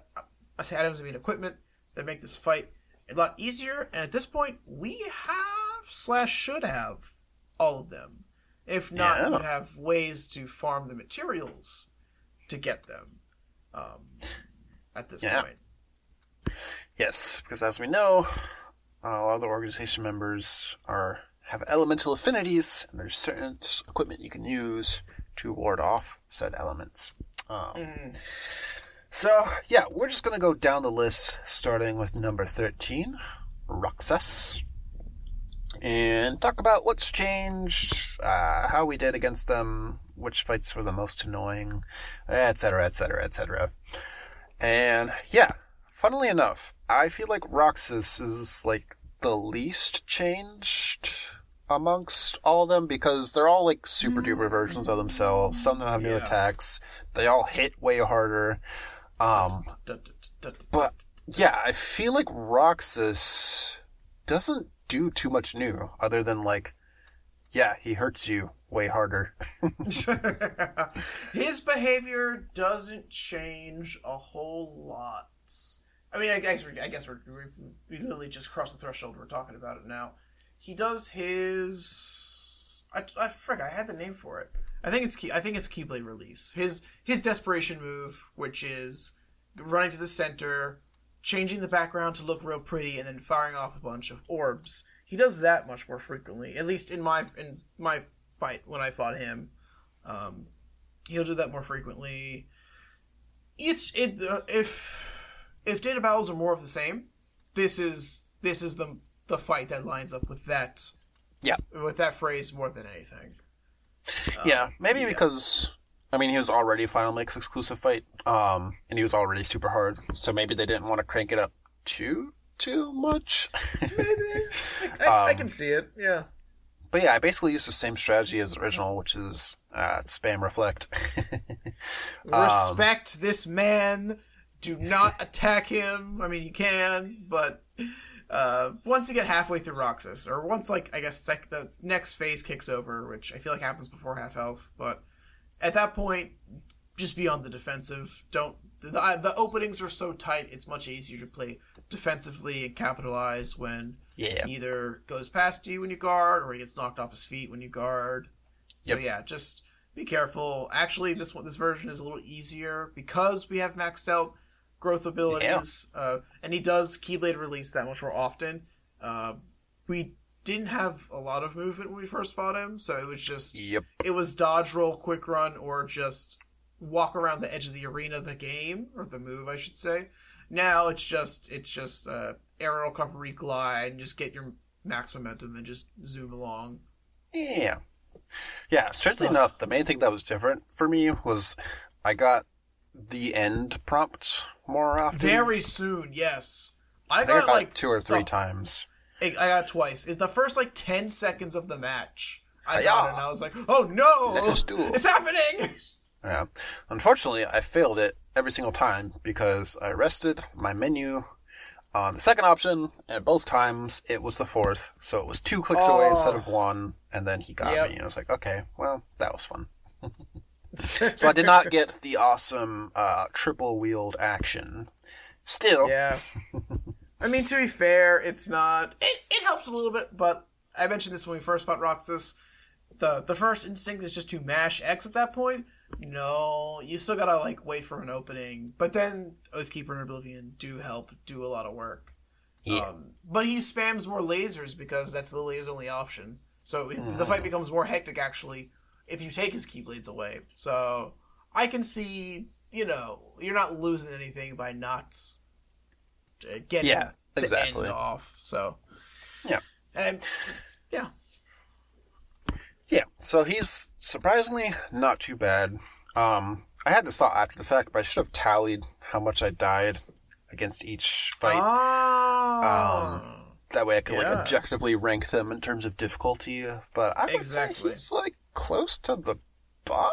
I say items I mean equipment that make this fight a lot easier. And at this point, we have slash should have all of them. If not, Yeah. we have ways to farm the materials to get them. Um, at this Yeah. point, Yes, because as we know, uh, a lot of the organization members are have elemental affinities, and there's certain equipment you can use to ward off said elements. Um, So yeah, we're just gonna go down the list, starting with number thirteen, Roxas, and talk about what's changed, uh, how we did against them, which fights were the most annoying, etc., etc., etc. And yeah, funnily enough, I feel like Roxas is like the least changed amongst all of them because they're all like super duper versions of themselves. Some of them have new Yeah. attacks. They all hit way harder. Um, but yeah, I feel like Roxas doesn't do too much new other than like, yeah, he hurts you way harder. His behavior doesn't change a whole lot. I mean, I guess we're, I guess we're, we literally just crossed the threshold. We're talking about it now. He does his. I, I frick, I had the name for it. I think it's key. I think it's Keyblade release. His his desperation move, which is running to the center, changing the background to look real pretty, and then firing off a bunch of orbs. He does that much more frequently. At least in my in my fight when I fought him, um, he'll do that more frequently. It's it uh, if if data battles are more of the same, this is this is the the fight that lines up with that Yeah. with that phrase more than anything. yeah, maybe yeah. because I mean he was already a Final Mix exclusive fight, um, and he was already super hard, so maybe they didn't want to crank it up too too much. Maybe I, I Um, can see it. Yeah. but yeah, I basically used the same strategy as the original, which is uh, spam reflect. Um, Respect this man. Do not attack him. I mean, you can, but uh, once you get halfway through Roxas, or once like I guess sec- the next phase kicks over, which I feel like happens before half health, but at that point, just be on the defensive. Don't the, the openings are so tight; it's much easier to play defensively and capitalize when yeah, he either goes past you when you guard or he gets knocked off his feet when you guard. So Yep. yeah, just be careful. Actually, this one this version is a little easier because we have maxed out growth abilities, uh, and he does Keyblade release that much more often. Uh, we didn't have a lot of movement when we first fought him, so it was just yep, it was dodge roll, quick run, or just walk around the edge of the arena, the game or the move, I should say, Now it's just it's just uh, aerial recovery glide and just get your max momentum and just zoom along. Yeah. Yeah, strangely enough, the main thing that was different for me was I got the end prompt more often. Very soon, yes. I, I got got like two or three the- times. I got twice. In the first like ten seconds of the match, I got it, and I was like, "Oh no, Let us duel." it's happening!" Yeah. Unfortunately, I failed it every single time because I rested my menu on the second option, and both times it was the fourth, so it was two clicks away Oh. instead of one, and then he got Yep. me, and I was like, okay, well, that was fun. So I did not get the awesome uh, triple wheeled action. Still, Yeah. I mean, to be fair, it's not. It, it helps a little bit, but I mentioned this when we first fought Roxas. The the first instinct is just to mash X at that point. No, you still gotta like wait for an opening. But then Oathkeeper and Oblivion do help do a lot of work. Yeah. Um, but he spams more lasers because that's literally his only option. So it, the fight becomes more hectic actually if you take his keyblades away. So I can see, you know, you're not losing anything by not uh, getting Yeah, the exactly. off. So Yeah. and yeah, Yeah, so he's surprisingly not too bad. Um, I had this thought after the fact, but I should have tallied how much I died against each fight. Ah, that way I could like objectively rank them in terms of difficulty. But I would Exactly. say he's like close to the bottom.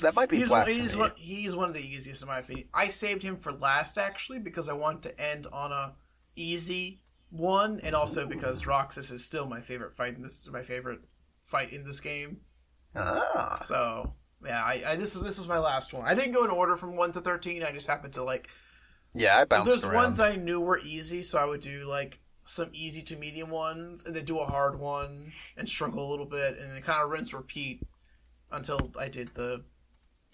That might be he's, blasphemy. he's one he's one of the easiest in my opinion. I saved him for last actually because I wanted to end on a easy one, and also because Roxas is still my favorite fight and this is my favorite fight in this game. Ah, So yeah, I, I this is this was my last one. I didn't go in order from one to thirteen. I just happened to like yeah, I bounced There's around. ones I knew were easy, so I would do like some easy to medium ones, and then do a hard one and struggle a little bit, and then kind of rinse repeat until I did the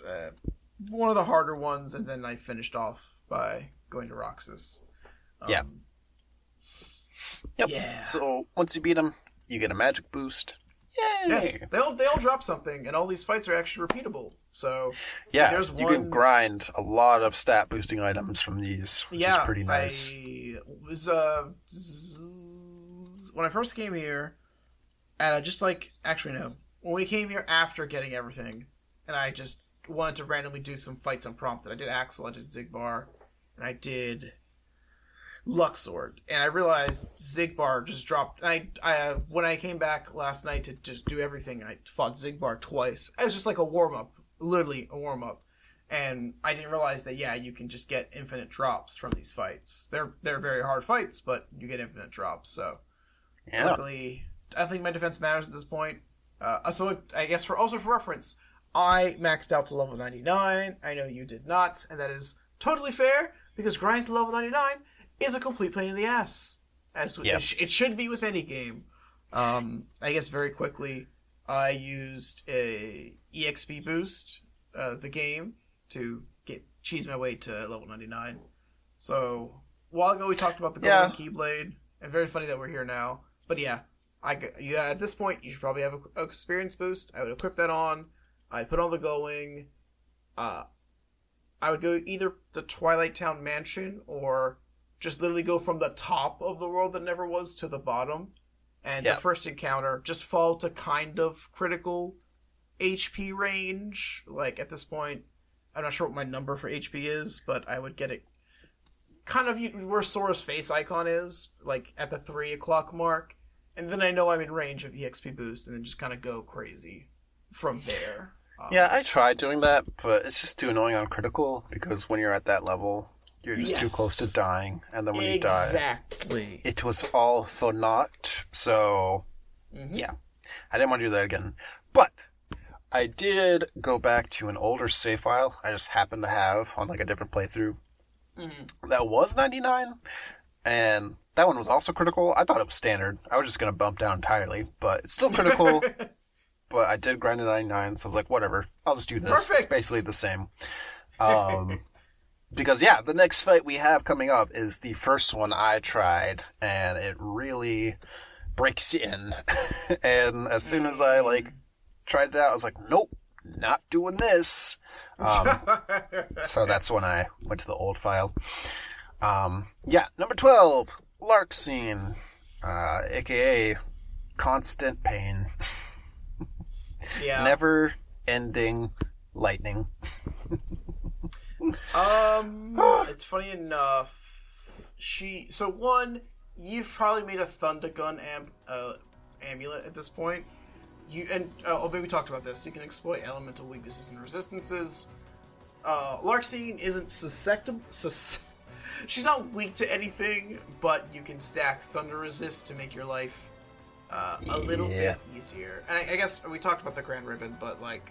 uh, one of the harder ones, and then I finished off by going to Roxas. Um, Yeah. Yep. Yeah. So once you beat him, you get a magic boost. Yay! Yes, they'll they'll drop something, and all these fights are actually repeatable. So Yeah, There's you can grind a lot of stat boosting items from these, which yeah, is pretty nice. I was uh when I first came here, and I just like actually no, when we came here after getting everything, and I just wanted to randomly do some fights unprompted. I did Axel, I did Xigbar, and I did Luxord, and I realized Xigbar just dropped. I, I when I came back last night to just do everything, I fought Xigbar twice It was just like a warm up, literally a warm up, and I didn't realize that yeah, you can just get infinite drops from these fights. They're they're very hard fights, but you get infinite drops. So Yeah. luckily, I think my defense matters at this point. Uh, so I guess for also for reference, I maxed out to level ninety nine. I know you did not, and that is totally fair because grinding to level ninety nine is a complete pain in the ass, as Yeah. it, sh- it should be with any game. Um, I guess very quickly, I used a EXP boost, uh, the game, to get cheese my way to level ninety nine. So a while ago we talked about the golden Yeah. keyblade, and very funny that we're here now. But yeah, I yeah at this point you should probably have a, a experience boost. I would equip that on. I'd put on the going. Uh, I would go either the Twilight Town mansion or just literally go from the top of the world that never was to the bottom. And Yeah. the first encounter just fall to kind of critical HP range. Like at this point, I'm not sure what my number for HP is, but I would get it kind of where Sora's face icon is, like at the three o'clock mark. And then I know I'm in range of EXP boost, and then just kind of go crazy from there. Um, Yeah, I tried doing that, but it's just too annoying on critical because when you're at that level, you're just too close to dying, and then when you die, exactly. it was all for naught. So, Mhm. yeah, I didn't want to do that again. But I did go back to an older save file I just happened to have on like a different playthrough. Mhm. That was 99, and that one was also critical. I thought it was standard. I was just gonna bump down entirely, but it's still critical. but I did grind to 99, so I was like, whatever, I'll just do this. It's basically the same. Um, because yeah, the next fight we have coming up is the first one I tried, and it really breaks in. and as soon as I like tried it out, I was like, nope, not doing this. Um, so that's when I went to the old file. Um, yeah, number 12, Larxene, uh, aka Constant Pain. Yeah. Never ending lightning. Um, it's funny enough. She so one, you've probably made a thunder gun amp uh, amulet at this point. You and uh, oh, maybe we talked about this. You can exploit elemental weaknesses and resistances. Uh, Larxene isn't susceptible. Sus- she's not weak to anything, but you can stack thunder resist to make your life uh, a little Yeah. bit easier. And I, I guess we talked about the Grand Ribbon, but like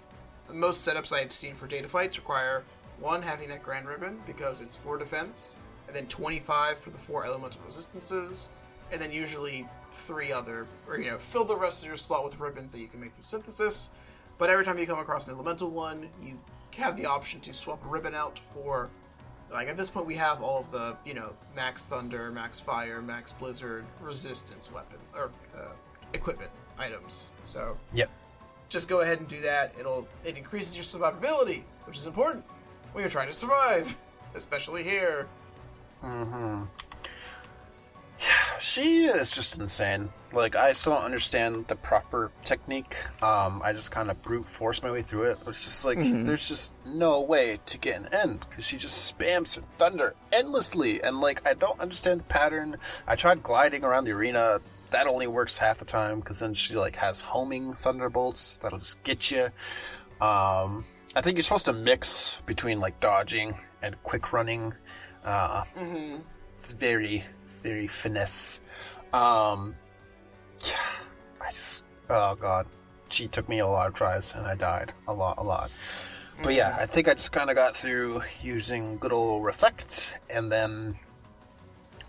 most setups I've seen for data fights require one having that Grand Ribbon because it's four defense, and then 25 for the four elemental resistances, and then usually three other, or you know, fill the rest of your slot with ribbons that you can make through synthesis. But every time you come across an elemental one, you have the option to swap a ribbon out for. Like at this point, we have all of the you know max thunder, max fire, max blizzard, resistance weapon or uh, equipment items. So Yep. just go ahead and do that. It'll it increases your survivability, which is important when you're trying to survive, especially here. Mm-hmm. Yeah, she is just insane. Like, I still don't understand the proper technique. Um, I just kind of brute force my way through it. It's just like, there's just no way to get an end because she just spams her thunder endlessly. And, like, I don't understand the pattern. I tried gliding around the arena. That only works half the time because then she, like, has homing thunderbolts that'll just get you. Um, I think you're supposed to mix between, like, dodging and quick running. Uh, It's very, very finesse. Um, yeah, I just, oh god, she took me a lot of tries and I died a lot, a lot. But yeah, I think I just kind of got through using good old reflect, and then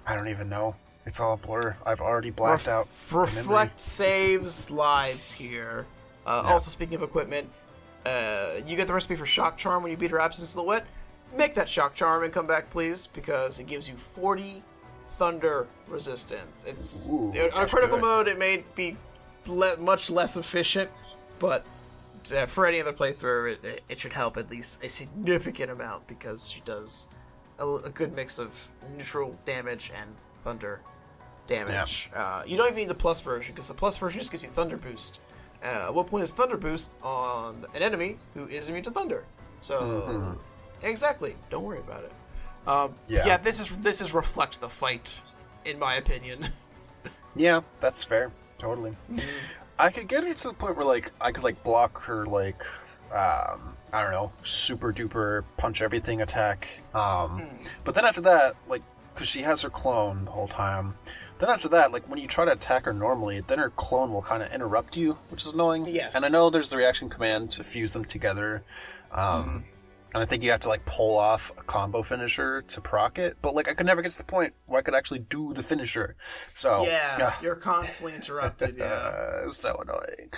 I don't even know. It's all a blur. I've already blacked Ref- out. Reflect saves lives here. Uh, Yeah. Also, speaking of equipment, uh, you get the recipe for Shock Charm when you beat her Absent Silhouette. Make that Shock Charm and come back, please, because it gives you 40 thunder resistance. It's Ooh, on a critical good. mode. It may be le- much less efficient, but uh, for any other playthrough, it- it, it should help at least a significant amount because she does a, a good mix of neutral damage and thunder damage. Uh, you don't even need the plus version because the plus version just gives you thunder boost. Uh, at what point is thunder boost on an enemy who is immune to thunder? So exactly, don't worry about it. Um, Yeah. yeah, this is this is reflect the fight, in my opinion. Yeah, that's fair. Totally. I could get her to the point where like I could like block her like um I don't know, super duper punch everything attack. Um but then after that, like cuz she has her clone the whole time. Then after that, like when you try to attack her normally, then her clone will kind of interrupt you, which is annoying. Yes. And I know there's the reaction command to fuse them together. Um and I think you have to like pull off a combo finisher to proc it, but like I could never get to the point where I could actually do the finisher. So yeah, you're constantly interrupted. Yeah, uh, so annoying.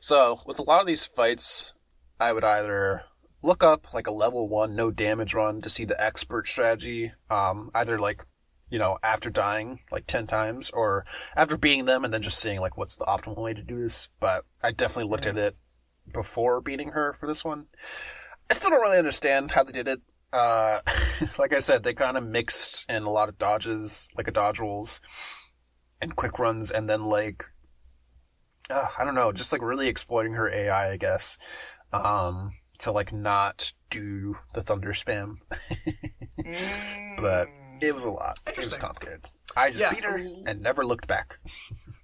So with a lot of these fights, I would either look up like a level one no damage run to see the expert strategy. Um, either like you know after dying like ten times, or after beating them and then just seeing like what's the optimal way to do this. But I definitely looked at it before beating her for this one. I still don't really understand how they did it. Uh, like I said, they kind of mixed in a lot of dodges, like a dodge rolls and quick runs, and then like uh, I don't know, just like really exploiting her AI, I guess, um, to like not do the thunder spam. but it was a lot. It was complicated. I just Yeah. beat her and never looked back.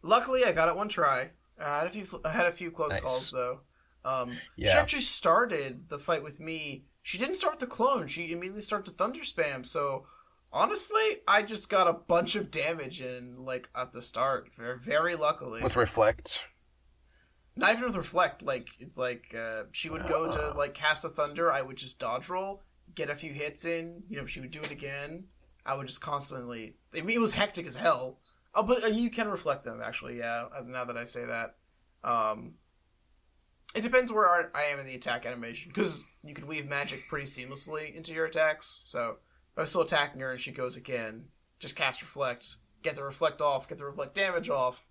luckily I got it one try. I had a few. I had a few close Nice. calls though. Um, She actually started the fight with me. She didn't start with the clone. She immediately started to thunder spam. So honestly, I just got a bunch of damage in like at the start. Very, very luckily. With reflect, Not even with reflect. Like like uh, she would go to like cast a thunder. I would just dodge roll, get a few hits in. You know, she would do it again. I would just constantly. I mean, it was hectic as hell. Oh, but uh, you can reflect them actually. Yeah. uh, Now that I say that, um, it depends where I- I am in the attack animation because you can weave magic pretty seamlessly into your attacks. So if I'm still attacking her and she goes again, just cast reflect, get the reflect off, get the reflect damage off.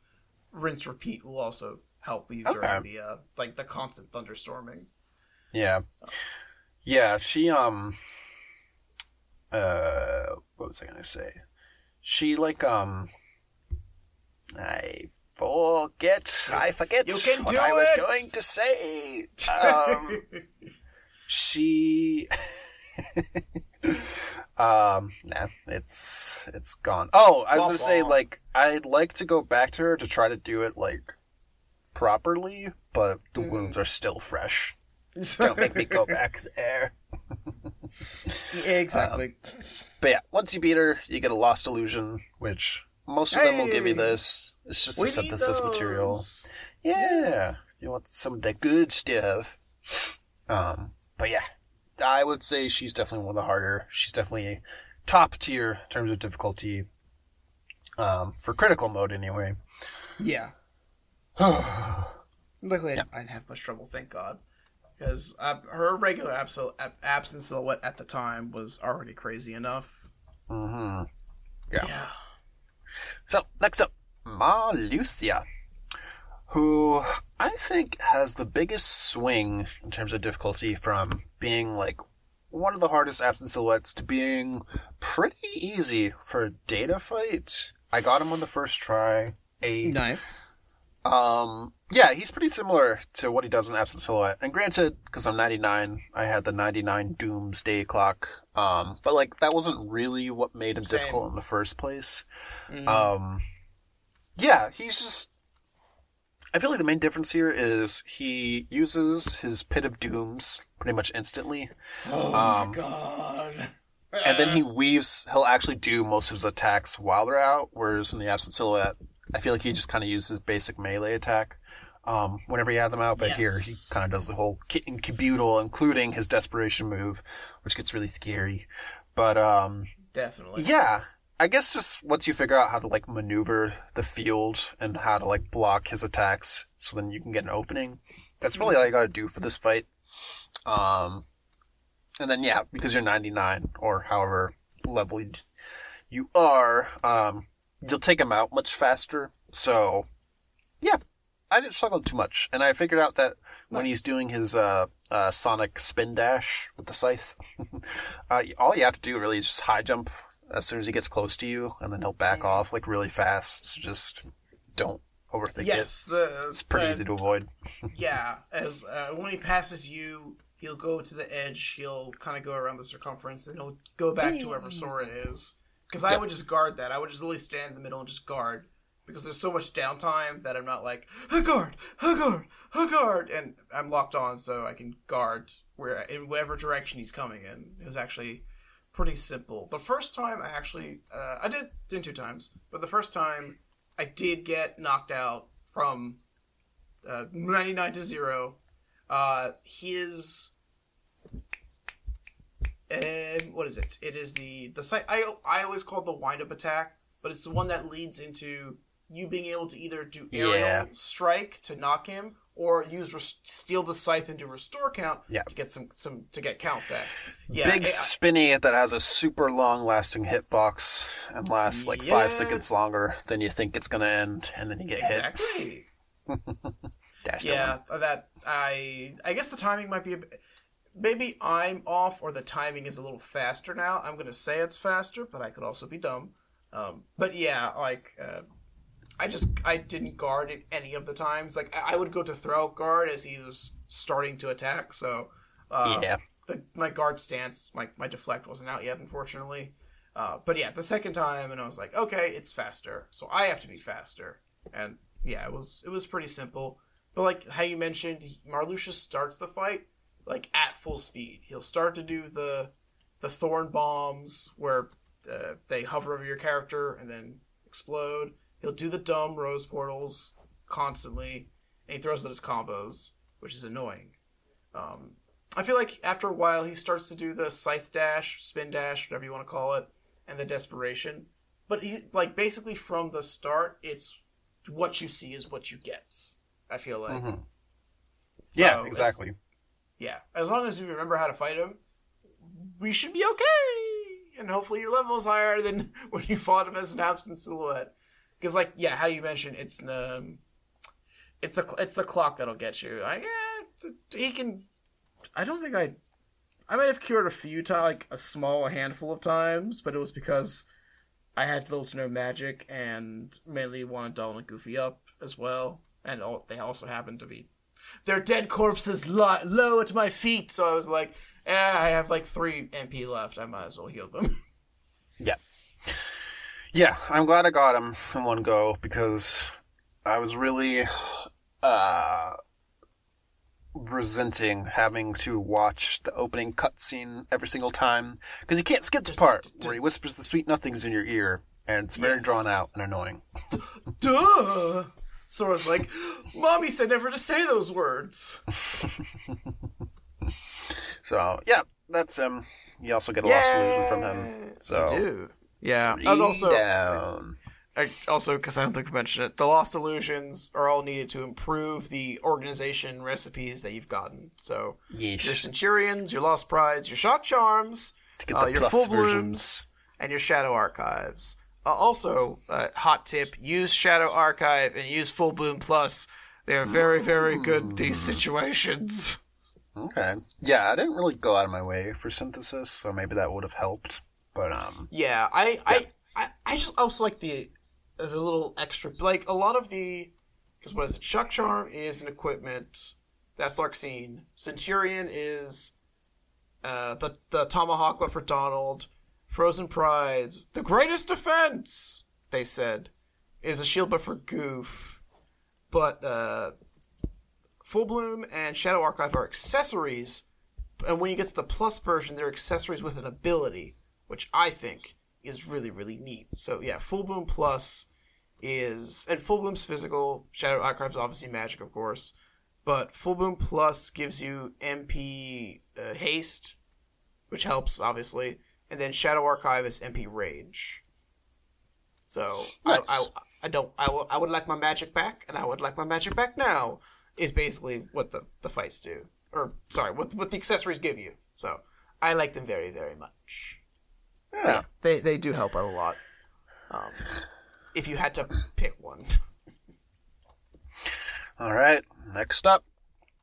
Rinse repeat will also help you during Okay. the uh, like the constant thunderstorming. yeah, yeah. She um, uh, what was I gonna say? She like um, I forget. I forget You can what do I was it! going to say. Um, she. um, nah, it's it's gone. Oh, I was gonna say like I'd like to go back to her to try to do it like properly, but the Mm-hmm. wounds are still fresh. Don't make me go back there. Yeah, exactly. But yeah, once you beat her, you get a lost illusion, which most of them will give you this. It's just a we synthesis material. those. Yeah, you want some of that good stuff. Um, but yeah, I would say she's definitely one of the harder. She's definitely top tier in terms of difficulty. Um, for critical mode anyway. Yeah. Luckily, I- I didn't have much trouble, thank God. Because uh, her regular abso- ab- absent silhouette at the time was already crazy enough. Mm-hmm. Yeah. Yeah. So next up, Marluxia, who I think has the biggest swing in terms of difficulty from being like one of the hardest absent silhouettes to being pretty easy for data fight. I got him on the first try. A Nice. Um, yeah, he's pretty similar to what he does in Absent Silhouette. And granted, because I'm 99, I had the 99 Doomsday clock. Um, but like that wasn't really what made him Same. difficult in the first place. Mhm. Um, yeah, he's just. I feel like the main difference here is he uses his Pit of Dooms pretty much instantly, oh um, my god. and then he weaves. He'll actually do most of his attacks while they're out. Whereas in the Absent Silhouette, I feel like he just kind of uses basic melee attack um, whenever he had them out. But here he kind of does the whole kit and caboodle, including his desperation move, which gets really scary. But um, Definitely. yeah, I guess just once you figure out how to like maneuver the field and how to like block his attacks, so then you can get an opening. That's really all you got to do for this fight. Um, and then yeah, because you're 99 or however level you- you are, um, you'll take him out much faster. So yeah, I didn't struggle too much, and I figured out that when he's doing his uh, uh, Sonic spin dash with the scythe, uh, all you have to do really is just high jump as soon as he gets close to you, and then he'll back off like really fast. So just don't overthink it. Yes, the It's pretty the- easy to avoid. Yeah, as uh, when he passes you, he'll go to the edge. He'll kind of go around the circumference, and he'll go back to wherever Sora is. Because I Yep. would just guard that. I would just literally stand in the middle and just guard. Because there's so much downtime that I'm not like a guard, a guard, a guard, and I'm locked on, so I can guard where in whatever direction he's coming in. It was actually pretty simple. The first time I actually, uh, I did did two times, but the first time I did get knocked out from uh, 99 to 0 uh his um, what is it it is the the site i i always call it the wind up attack but it's the one that leads into you being able to either do aerial Yeah. strike to knock him or use res- steal the scythe into restore count Yeah. to get some some to get count back yeah Big I- spinny that has a super long lasting hitbox and lasts like five seconds longer than you think it's gonna end, and then you get hit. exactly Yeah, that I I guess the timing might be a bit, maybe I'm off or the timing is a little faster now. I'm gonna say it's faster, but I could also be dumb. Um, but yeah, like uh, I just I didn't guard it any of the times. Like I I would go to throw guard as he was starting to attack. So uh, Yeah. the, my guard stance, my my deflect wasn't out yet, unfortunately. Uh, but yeah, the second time, and I was like, okay, it's faster, so I have to be faster. And yeah, it was it was pretty simple. But like how you mentioned, Marluxia starts the fight like at full speed. He'll start to do the the thorn bombs where uh, they hover over your character and then explode. He'll do the dumb rose portals constantly, and he throws out his combos, which is annoying. Um, I feel like after a while he starts to do the scythe dash, spin dash, whatever you want to call it, and the desperation. But he like basically from the start, it's what you see is what you get. I feel like. Mhm. So yeah, exactly. Yeah, as long as you remember how to fight him, we should be okay. And hopefully your level is higher than when you fought him as an absent silhouette. Because like yeah, how you mentioned, it's um, it's the it's the clock that'll get you. I yeah, he can. I don't think I. I might have cured a few times, like a small handful of times, but it was because I had little to no magic and mainly wanted Donald and Goofy up as well, and all, they also happened to be their dead corpses li- low at my feet. So I was like, eh, I have like three MP left. I might as well heal them. Yeah. Yeah, I'm glad I got him in one go because I was really uh resenting having to watch the opening cutscene every single time because you can't skip the part where he whispers the sweet nothings in your ear and it's very Yes. drawn out and annoying. Duh. Sora's like, Mommy said never to say those words. So yeah, that's him. You also get a lost illusion from him. So do. Yeah, three and also, down. I, also because I don't think I mentioned it, the lost illusions are all needed to improve the organization recipes that you've gotten. So your centurions, your lost prides, your shock charms, To get uh, your plus full versions. blooms, and your shadow archives. Uh, also, uh, hot tip: use shadow archive and use full bloom plus. They are very, very good in these situations. Okay. Yeah, I didn't really go out of my way for synthesis, so maybe that would have helped. But um, Yeah, I, I, I, I just also like the the little extra, like a lot of the, because what is it? Shock charm is an equipment. That's Larxene. Centurion is, uh, the the tomahawk, but for Donald. Frozen Pride, the greatest defense. They said, is a shield, but for Goof. But uh, Full Bloom and Shadow Archive are accessories, and when you get to the plus version, they're accessories with an ability which I think is really, really neat. So yeah, Full Bloom Plus is and Full Bloom's physical, Shadow Archive's obviously magic, of course, but Full Bloom Plus gives you MP uh, haste, which helps obviously, and then Shadow Archive is MP rage. So Nice. I, I, I don't I would- I would like my magic back, and I would like my magic back now. Is basically what the the fights do, or sorry, what what the accessories give you. So I like them very very much yeah. they they do help out a lot. Um, if you had to pick one, All right. Next up,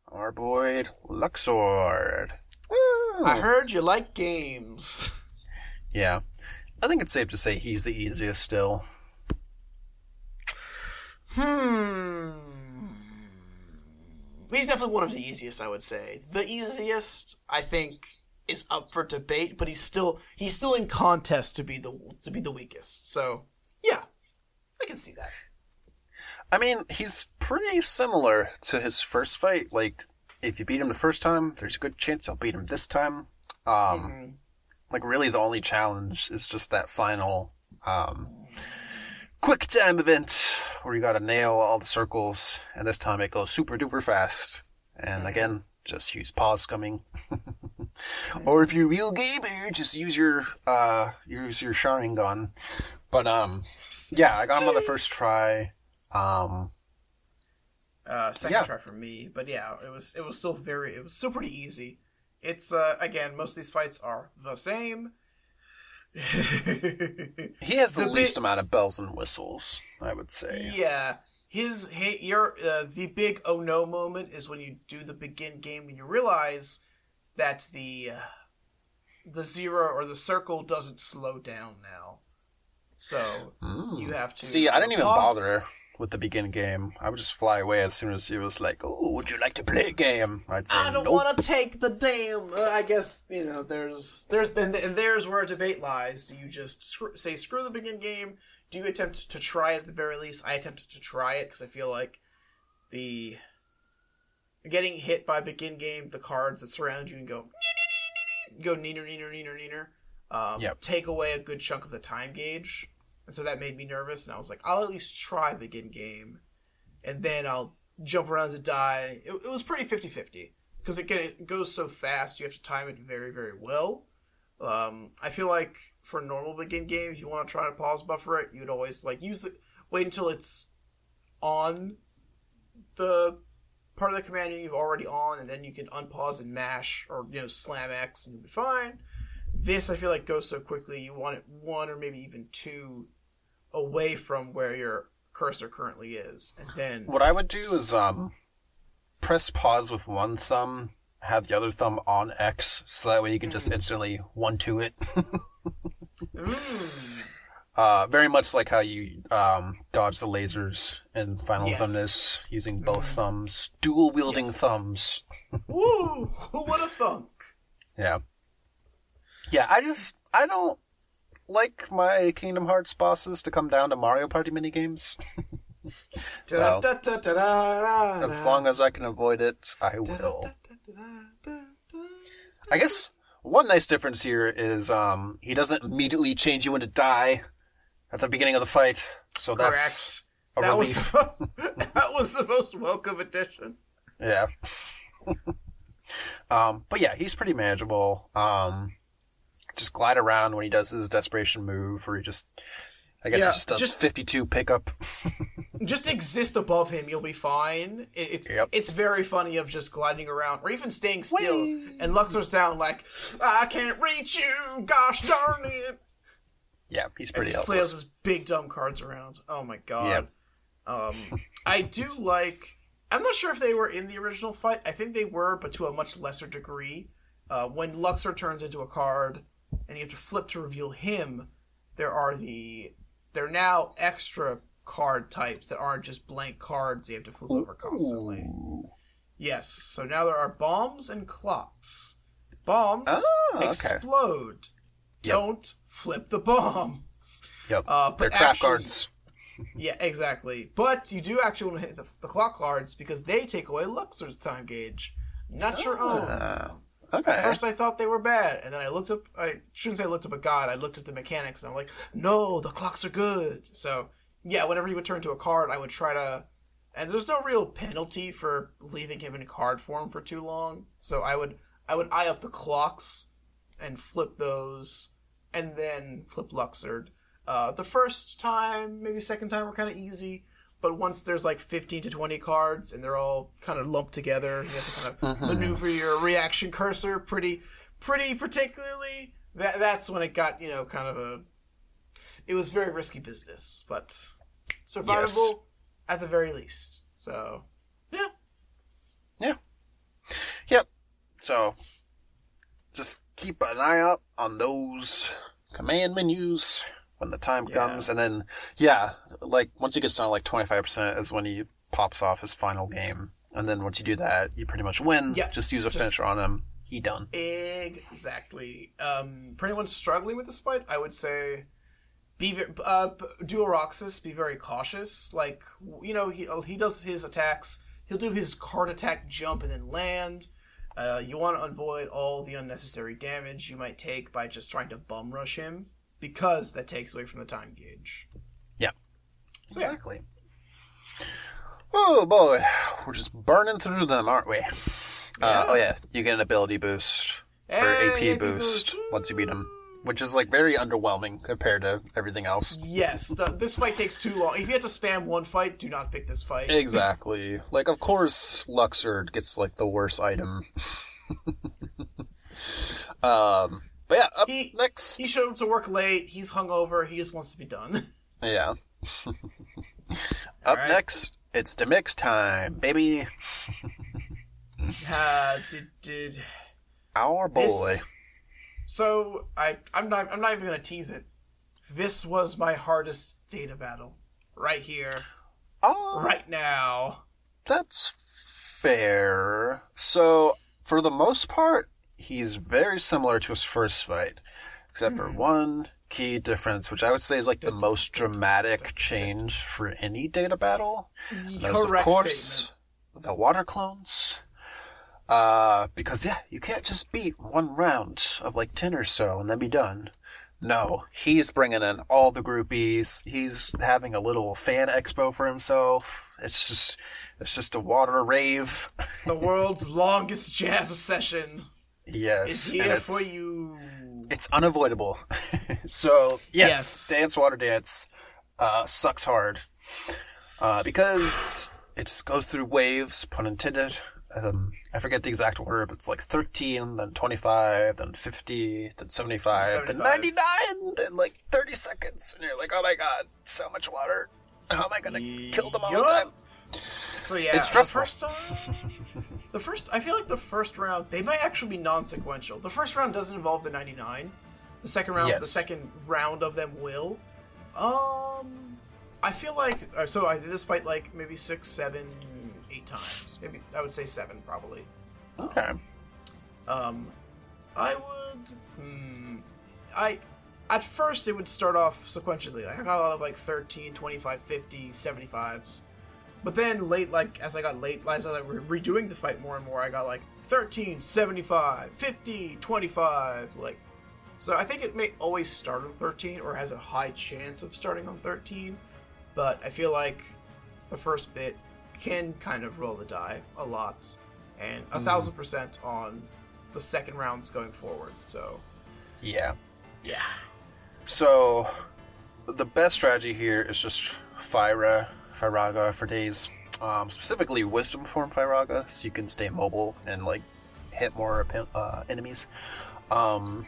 our boy Luxord. Woo! I heard you like games. Yeah. I think it's safe to say he's the easiest still. Hmm. He's definitely one of the easiest, I would say. The easiest, I think, is up for debate, but he's still he's still in contest to be the to be the weakest. So yeah, I can see that. I mean, he's pretty similar to his first fight. Like, if you beat him the first time, there's a good chance I'll beat him this time. Um, like really, the only challenge is just that final, um, quick time event where you gotta nail all the circles, and this time it goes super duper fast. And again, just use pause coming. or if you're a real gamer, just use your uh use your Sharingan. But um, yeah, I got him on the first try. Um, Uh, second Yeah. try for me, but yeah, it was it was still very it was still pretty easy. It's uh again most of these fights are the same. he has the, The least amount of bells and whistles, I would say. Yeah, his hey, your uh, the big oh no moment is when you do the begin game and you realize that the uh, the zero or the circle doesn't slow down now. So you have to. See, I didn't even pause- bother with the begin game. I would just fly away as soon as he was like, "Oh, would you like to play a game?" I'd say, I don't "Nope." want to take the damn. Uh, I guess you know. There's there's and, and there's where a debate lies. Do you just screw, say screw the begin game? Do you attempt to try it at the very least? I attempted to try it because I feel like the getting hit by begin game, the cards that surround you and go go neener neener neener neener. Um, Yep. Take away a good chunk of the time gauge, and so that made me nervous. And I was like, I'll at least try the begin game, and then I'll jump around to die. It, it was pretty 50-50 because again it goes so fast. You have to time it very very well. Um, I feel like for normal begin game, if you want to try to pause buffer it, you'd always like use the wait until it's on the part of the command you've already on, and then you can unpause and mash or you know slam X and you'll be fine. This I feel like goes so quickly. You want it one or maybe even two away from where your cursor currently is, and then What I would do is um, press pause with one thumb have the other thumb on X, so that way you can just instantly one two it. Mm. Uh, very much like how you um, dodge the lasers in Final Yes. Xemnas using both thumbs, dual wielding Yes. thumbs. Woo! Would have thunk? Yeah. Yeah, I just I don't like my Kingdom Hearts bosses to come down to Mario Party minigames. So- As long as I can avoid it, I will. I guess one nice difference here is um he doesn't immediately change you into die at the beginning of the fight. So that's Correct. a That was, relief. that was the most welcome addition. Yeah. um, but yeah, he's pretty manageable. Um, just glide around when he does his desperation move, or he just, I guess Yeah, he just does just- 52 pickup. Just exist above him, you'll be fine. It, it's Yep. it's very funny of just gliding around or even staying still, Whee! and Luxord's down like, "I can't reach you, gosh darn it!" Yeah, he's As pretty he flails his big dumb cards around. Oh my god. Um, I do like. I'm not sure if they were in the original fight. I think they were, but to a much lesser degree. Uh, when Luxord turns into a card, and you have to flip to reveal him, there are the there are now extra card types that aren't just blank cards you have to flip over constantly. Ooh. Yes, so now there are bombs and clocks. Bombs Ah, okay. explode. Yep. Don't flip the bombs. Yep. Uh, but They're trap actually- guards. Yeah, exactly. But you do actually want to hit the, the clock cards because they take away Luxord's time gauge, not your own. Okay. First, I thought they were bad, and then I looked up. I shouldn't say I looked up a god. I looked at the mechanics, and I'm like, no, the clocks are good. So yeah, whenever he would turn to a card, I would try to. And there's no real penalty for leaving him in card form for too long. So I would I would eye up the clocks and flip those, and then flip Luxord. Uh, the first time, maybe second time, were kind of easy. But once there's like 15 to 20 cards and they're all kind of lumped together, you have to kind of uh-huh. maneuver your reaction cursor pretty, pretty particularly. That that's when it got you know kind of a. It was very risky business, but survivable at the very least. So yeah, Yeah. Yep. So, just keep an eye out on those command menus when the time Yeah. comes, and then yeah, like once he gets down to like twenty five percent is when he pops off his final game, and then once you do that, you pretty much win. Yeah, Just use a just- finisher on him. He done. exactly. Um, for anyone struggling with this fight, I would say. Be uh, do Roxas. Be very cautious. Like you know, he he does his attacks. He'll do his card attack jump and then land. Uh, you want to avoid all the unnecessary damage you might take by just trying to bum rush him because that takes away from the time gauge. Yeah. So yeah, Exactly. Oh boy, we're just burning through them, aren't we? Uh, oh yeah, you get an ability boost or Hey, AP boost once you beat them, which is like very underwhelming compared to everything else. Yes, the, this fight takes too long. If you have to spam one fight, do not pick this fight. Exactly. Like, of course, Luxord gets like the worst item. um, but yeah, up He- next. He showed up to work late. He's hungover. He just wants to be done. yeah. up Alright. next, it's Demyx time, baby. Uh, did did Our boy. this? So I I'm not I'm not even gonna tease it. This was my hardest data battle right here, Oh, right now. That's fair. So, for the most part, he's very similar to his first fight, except for one key difference, which I would say is like the most dramatic change for any data battle. Is, of course, statement. the water clones. Uh, because yeah, you can't just beat one round of like 10 or so and then be done. No, he's bringing in all the groupies. He's having a little fan expo for himself. It's just, it's just a water rave. The world's longest jam session Yes, is here it's, for you. it's unavoidable. so yes, Yes. dance water dance uh, sucks hard uh, because it just goes through waves. Pun intended. Um, I forget the exact order, but it's like 13, then 25, then 50, then 75, then 99, then like 30 seconds. And you're like, oh my god, so much water. How am I going to kill them all the time? So yeah, It's the stressful. first time, the first. I feel like the first round they might actually be non-sequential. The first round doesn't involve the 99. The second round, Yes. the second round of them will. Um, I feel like uh, so. I did this fight like maybe six, seven, eight times. Maybe I would say seven probably. Okay. Um, I would. Hmm, I. At first, it would start off sequentially. Like, I got a lot of like 13, 25, 50, 75s. But then, late, like, as I got late, as I was re- redoing the fight more and more, I got like 13, 75, 50, 25. Like, so I think it may always start on 13 or has a high chance of starting on 13. But I feel like the first bit can kind of roll the die a lot. And a mm-hmm. thousand percent on the second rounds going forward. So, Yeah. yeah. So, the best strategy here is just Fira, Firaga for days. Um, specifically, Wisdom form Firaga, so you can stay mobile and like hit more uh, enemies. Um,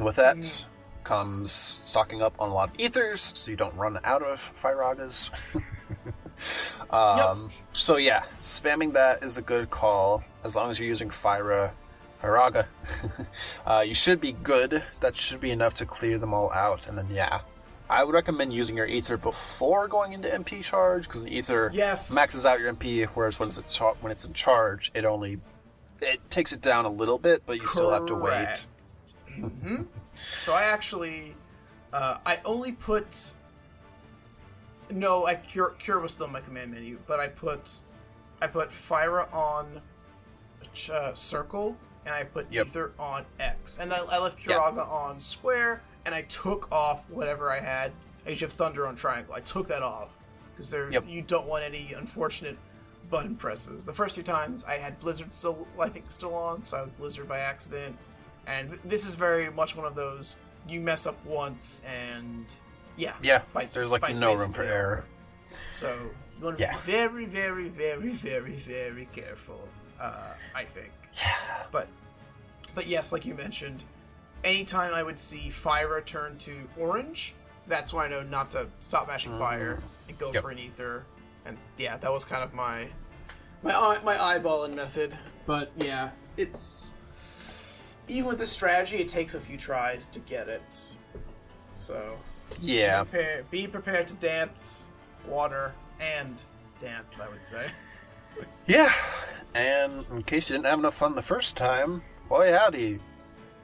with that comes stocking up on a lot of ethers, so you don't run out of Firagas. um, So yeah, spamming that is a good call as long as you're using Fira, Firaga. uh, you should be good. That should be enough to clear them all out, and then yeah, I would recommend using your ether before going into MP charge because an ether Yes. maxes out your MP, whereas when it's char- when it's in charge, it only it takes it down a little bit, but you still have to wait. Correct. So I actually, uh, I only put. No, I cure cure was still in my command menu, but I put, I put Fira on, ch- uh, circle, and I put Yep. Ether on X, and then I left. Curaga on square, and I took off whatever I had. I usually have Thunder on triangle. I took that off because there Yep. you don't want any unfortunate button presses. The first few times I had Blizzard still, I think, still on, so I would Blizzard by accident. And th- this is very much one of those you mess up once and yeah, Yeah, fights- there's like no room for over. error. So you want to Yeah. be very, very, very, very, very careful. Uh, I think. Yeah. But but yes, like you mentioned, anytime I would see fire turn to orange, that's when I know not to stop mashing mm. fire and go Yep. for an ether. And yeah, that was kind of my my eye, my eyeballing method. But yeah, it's even with this strategy, it takes a few tries to get it. So Yeah, prepare, be prepared to dance, water, and dance. I would say. yeah. And in case you didn't have enough fun the first time, boy howdy,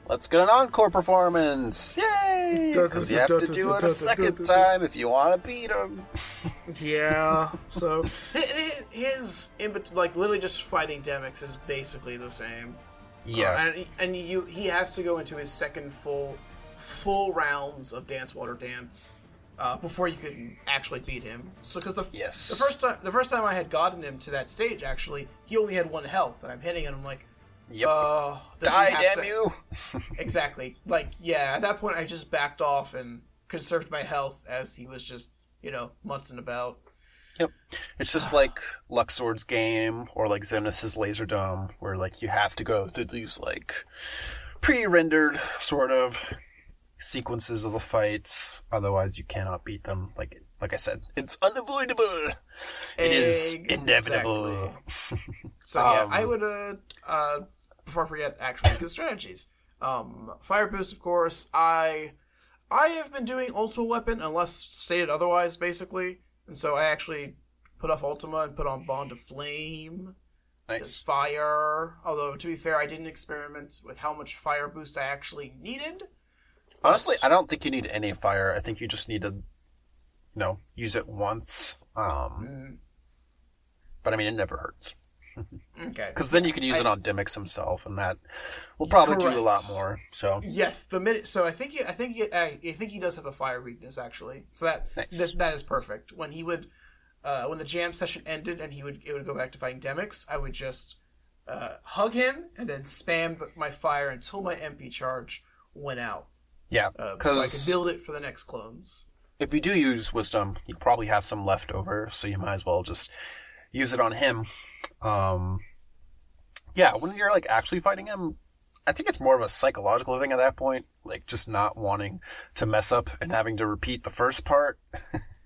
let's get an encore performance! Yay! Because you have to do it a second time if you want to beat him. Yeah. So hi- hi- his in like literally just fighting Demyx is basically the same. Yeah. Uh, and he- and you he has to go into his second full full rounds of Dance Water Dance uh, before you can actually beat him. So because the Yes. the first time the first time I had gotten him to that stage actually he only had one health and I'm hitting him I'm like yep. uh Die, damn to- you! Exactly. Like, yeah, at that point I just backed off and conserved my health as he was just, you know, mutzing about. Yep. It's just like Luxord's game or like Xemnas' Laser Dome, where like you have to go through these like pre-rendered sort of sequences of the fights, otherwise you cannot beat them. Like like I said, it's unavoidable. It is Exactly. inevitable. So yeah, Um, I would uh uh before I forget actually good strategies. Um fire boost of course. I I have been doing ultimate weapon unless stated otherwise basically. And so I actually put off Ultima and put on Bond of Flame. Just fire. Although to be fair, I didn't experiment with how much fire boost I actually needed. Honestly, I don't think you need any fire. I think you just need to, you know, use it once. Um, Mm, but I mean, it never hurts. Okay. Because then you can use it on Demyx himself, and that will probably do a lot more. So Yes, the minute. So I think he, I think he, I, I think he does have a fire weakness actually. So that Nice. that, that is perfect. When he would, uh, when the jam session ended and he would it would go back to fighting Demyx, I would just uh, hug him and then spam the, my fire until my MP charge went out, yeah, uh, so I because could build it for the next clones. if you do use Wisdom, you probably have some left over, so you might as well just use it on him. Um, yeah, when you're like actually fighting him, I think it's more of a psychological thing at that point, like just not wanting to mess up and having to repeat the first part.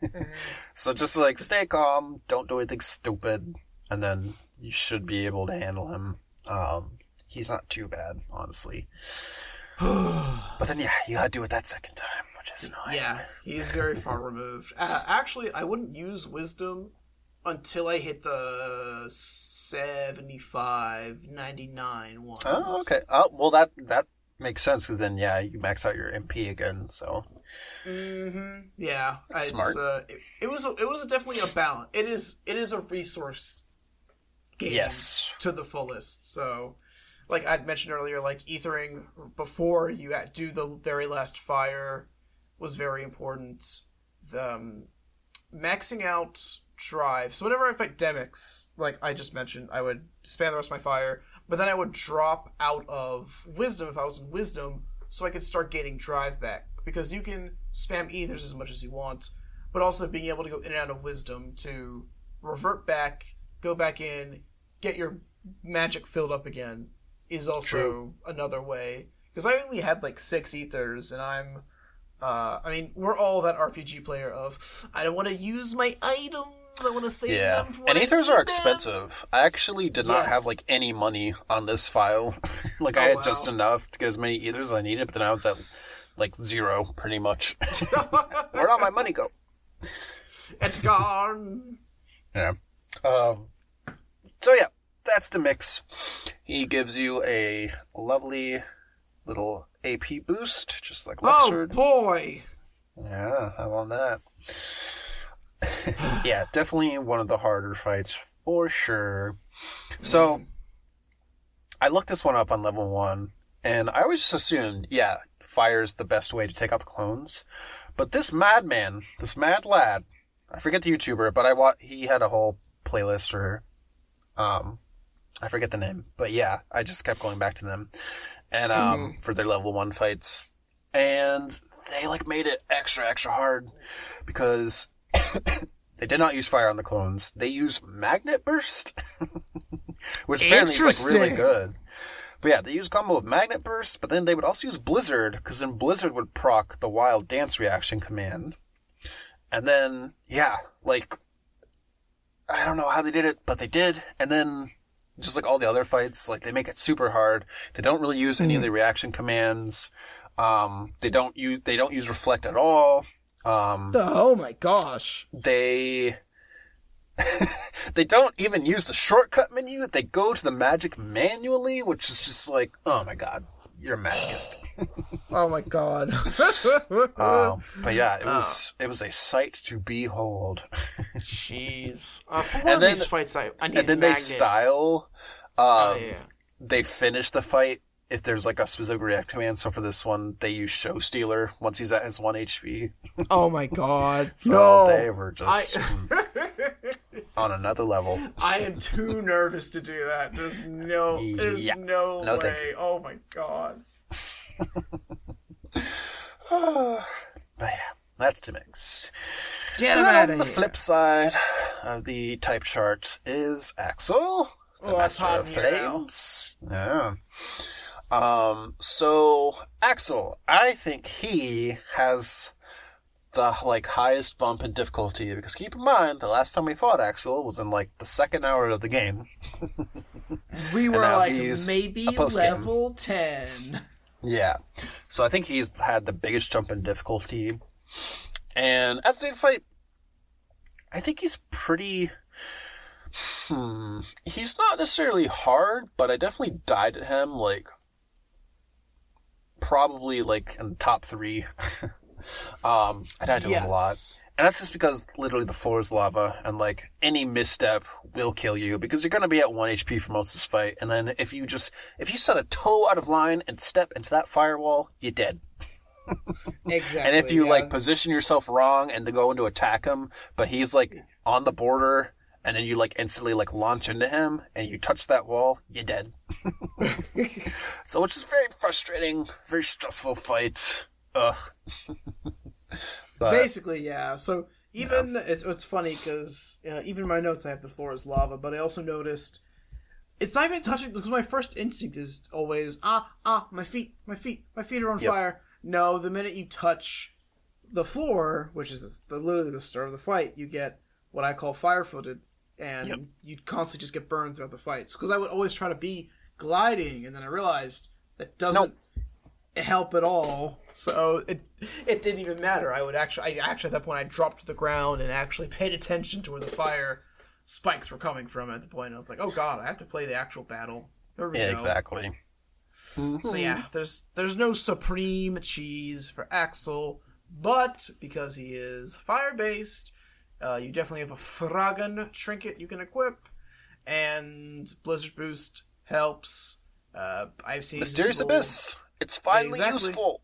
so just like stay calm, don't do anything stupid, and then you should be able to handle him. Um, he's not too bad, honestly. but then, yeah, you gotta do it that second time, which is annoying. Yeah, he's very far removed. Uh, actually, I wouldn't use wisdom until I hit the 75, 99 ones. Oh, okay. Oh, well, that that makes sense because then, yeah, you max out your MP again. So Mm-hmm. Yeah, That's smart. Uh, it, it was a, it was definitely a balance. It is it is a resource game Yes. to the fullest. So, like I'd mentioned earlier, like ethering before you at- do the very last fire was very important. The, um, maxing out drive. So whenever I fight Demyx, like I just mentioned, I would spam the rest of my fire, but then I would drop out of wisdom if I was in wisdom, so I could start gaining drive back. Because you can spam ethers as much as you want, but also being able to go in and out of wisdom to revert back, go back in, get your magic filled up again is also True. another way. Because I only had like six ethers, and I'm uh, I mean, we're all that RPG player of I don't want to use my items. I want to save Yeah, them for and ethers are them." expensive. I actually did not have like any money on this file. like I Oh, had just enough to get as many ethers as I needed, but then I was at like zero, pretty much. Where'd all my money go? it's gone. Yeah. Um. So yeah, that's Demyx. He gives you a lovely little AP boost, just like Luxord. Oh boy! Yeah, how about that? yeah, definitely one of the harder fights for sure. So, I looked this one up on level one, and I always just assumed, yeah, fire's the best way to take out the clones. But this madman, this mad lad, I forget the YouTuber, but I wa- he had a whole playlist or, um, I forget the name, but yeah, I just kept going back to them, and um, for their level one fights, and they like made it extra extra hard because they did not use fire on the clones. They use magnet burst, which apparently is like really good. But yeah, they use combo of magnet burst, but then they would also use blizzard because then blizzard would proc the wild dance reaction command, and then yeah, like I don't know how they did it, but they did, and then. Just like all the other fights, like they make it super hard. They don't really use any of the reaction commands. Um, they don't use they don't use reflect at all. Um, Oh my gosh! they they don't even use the shortcut menu. They go to the magic manually, which is just like, oh my god, you're a masochist. Oh my god! um, but yeah, it was it was a sight to behold. Jeez. Uh, for And then- these fights, I, I need and then they style. Um, Oh, yeah. They finish the fight if there's like a specific react command. So for this one, they use Show Stealer once he's at his one HP. Oh my god! So no, they were just I, hmm, on another level. I am too nervous to do that. There's no, there's Yeah. no, No, thank way. Oh my god! But yeah, that's to mix. Get And him then out on of the here. flip side of the type chart is Axel, the Oh, that's Master of in now. Flames. Yeah. Um. So Axel, I think he has the like highest bump in difficulty because keep in mind the last time we fought Axel was in like the second hour of the game. We were like maybe level ten. Yeah. So I think he's had the biggest jump in difficulty. And at the fight, I think he's pretty. Hmm. He's not necessarily hard, but I definitely died at him, like. Probably, like, in the top three. um, I died to him a lot. And that's just because literally the floor is lava, and like any misstep will kill you because you're gonna be at one HP for most of this fight. And then if you just if you set a toe out of line and step into that firewall, you're dead. Exactly. And if you yeah. like position yourself wrong and to go in to attack him, but he's like on the border, and then you like instantly like launch into him and you touch that wall, you're dead. so which is very frustrating, very stressful fight. Ugh. but Basically, yeah. So even it's it's funny because uh, even in my notes I have the floor is lava, but I also noticed it's not even touching because my first instinct is always ah ah my feet my feet my feet are on Yep. fire. No, the minute you touch the floor, which is the, literally the start of the fight, you get what I call fire footed, and Yep. you'd constantly just get burned throughout the fights. Because I would always try to be gliding, and then I realized that doesn't help at all. So it it didn't even matter. I would actually, I actually at that point I dropped to the ground and actually paid attention to where the fire spikes were coming from. At the point, I was like, oh god, I have to play the actual battle. There we Yeah, go. exactly. Mm-hmm. So yeah, there's there's no supreme cheese for Axel, but because he is fire based, uh, you definitely have a Firagun trinket you can equip, and Blizzard Boost helps. Uh, I've seen Mysterious people- Abyss. It's finally Exactly. useful.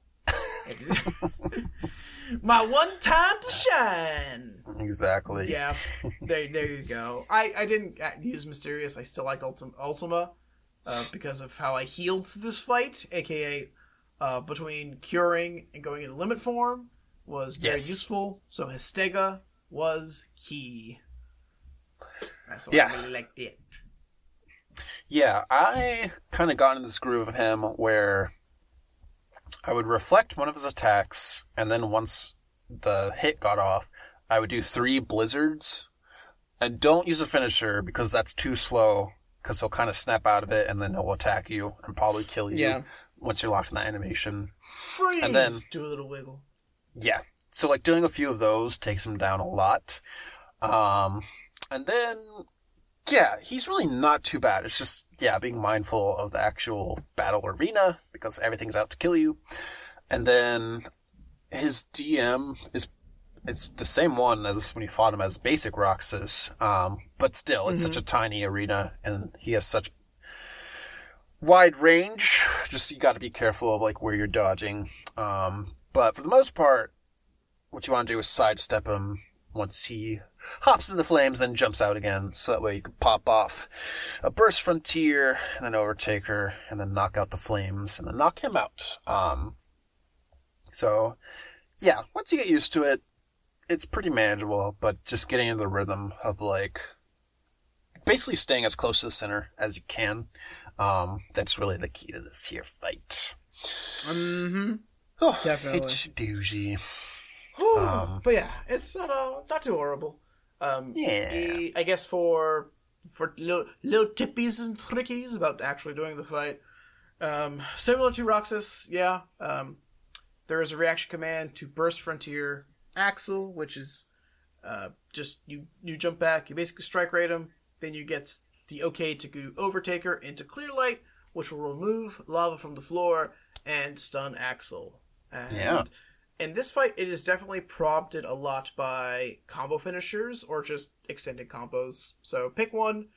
My one time to shine. Exactly. Yeah, there, there you go. I, I didn't uh, use Mysterious. I still liked Ultima, Ultima uh, because of how I healed through this fight, aka uh, between curing and going into limit form was very Yes. useful. So Hastega was key. That's why Yeah. I really liked it. Yeah, I kind of got in this groove of him where I would reflect one of his attacks, and then once the hit got off, I would do three blizzards. And don't use a finisher because that's too slow, because he'll kind of snap out of it and then he'll attack you and probably kill you Yeah. once you're locked in that animation. Freeze! And then- do a little wiggle. Yeah. So like doing a few of those takes him down a lot. Um and then yeah, he's really not too bad. It's just yeah, being mindful of the actual battle arena because everything's out to kill you. And then his DM is it's the same one as when you fought him as basic Roxas. Um, but still it's such a tiny arena and he has such wide range. Just you got to be careful of like where you're dodging. Um, but for the most part, what you want to do is sidestep him once he hops into the flames, then jumps out again. So that way you can pop off a burst frontier, and then overtaker, and then knock out the flames, and then knock him out. Um, so yeah, once you get used to it, it's pretty manageable. But just getting into the rhythm of like basically staying as close to the center as you can. Um, that's really the key to this here fight. Mm-hmm. Oh, Definitely. It's doozy. Um, but yeah, it's not uh, not too horrible. Um, Yeah. he- I guess for for little, little tippies and trickies about actually doing the fight. Um, similar to Roxas, yeah. Um, there is a reaction command to burst frontier Axel, which is uh, just you you jump back, you basically strike raid him, then you get the okay to go overtaker into clear light, which will remove lava from the floor and stun Axel. And Yeah. In this fight, it is definitely prompted a lot by combo finishers or just extended combos. So pick one.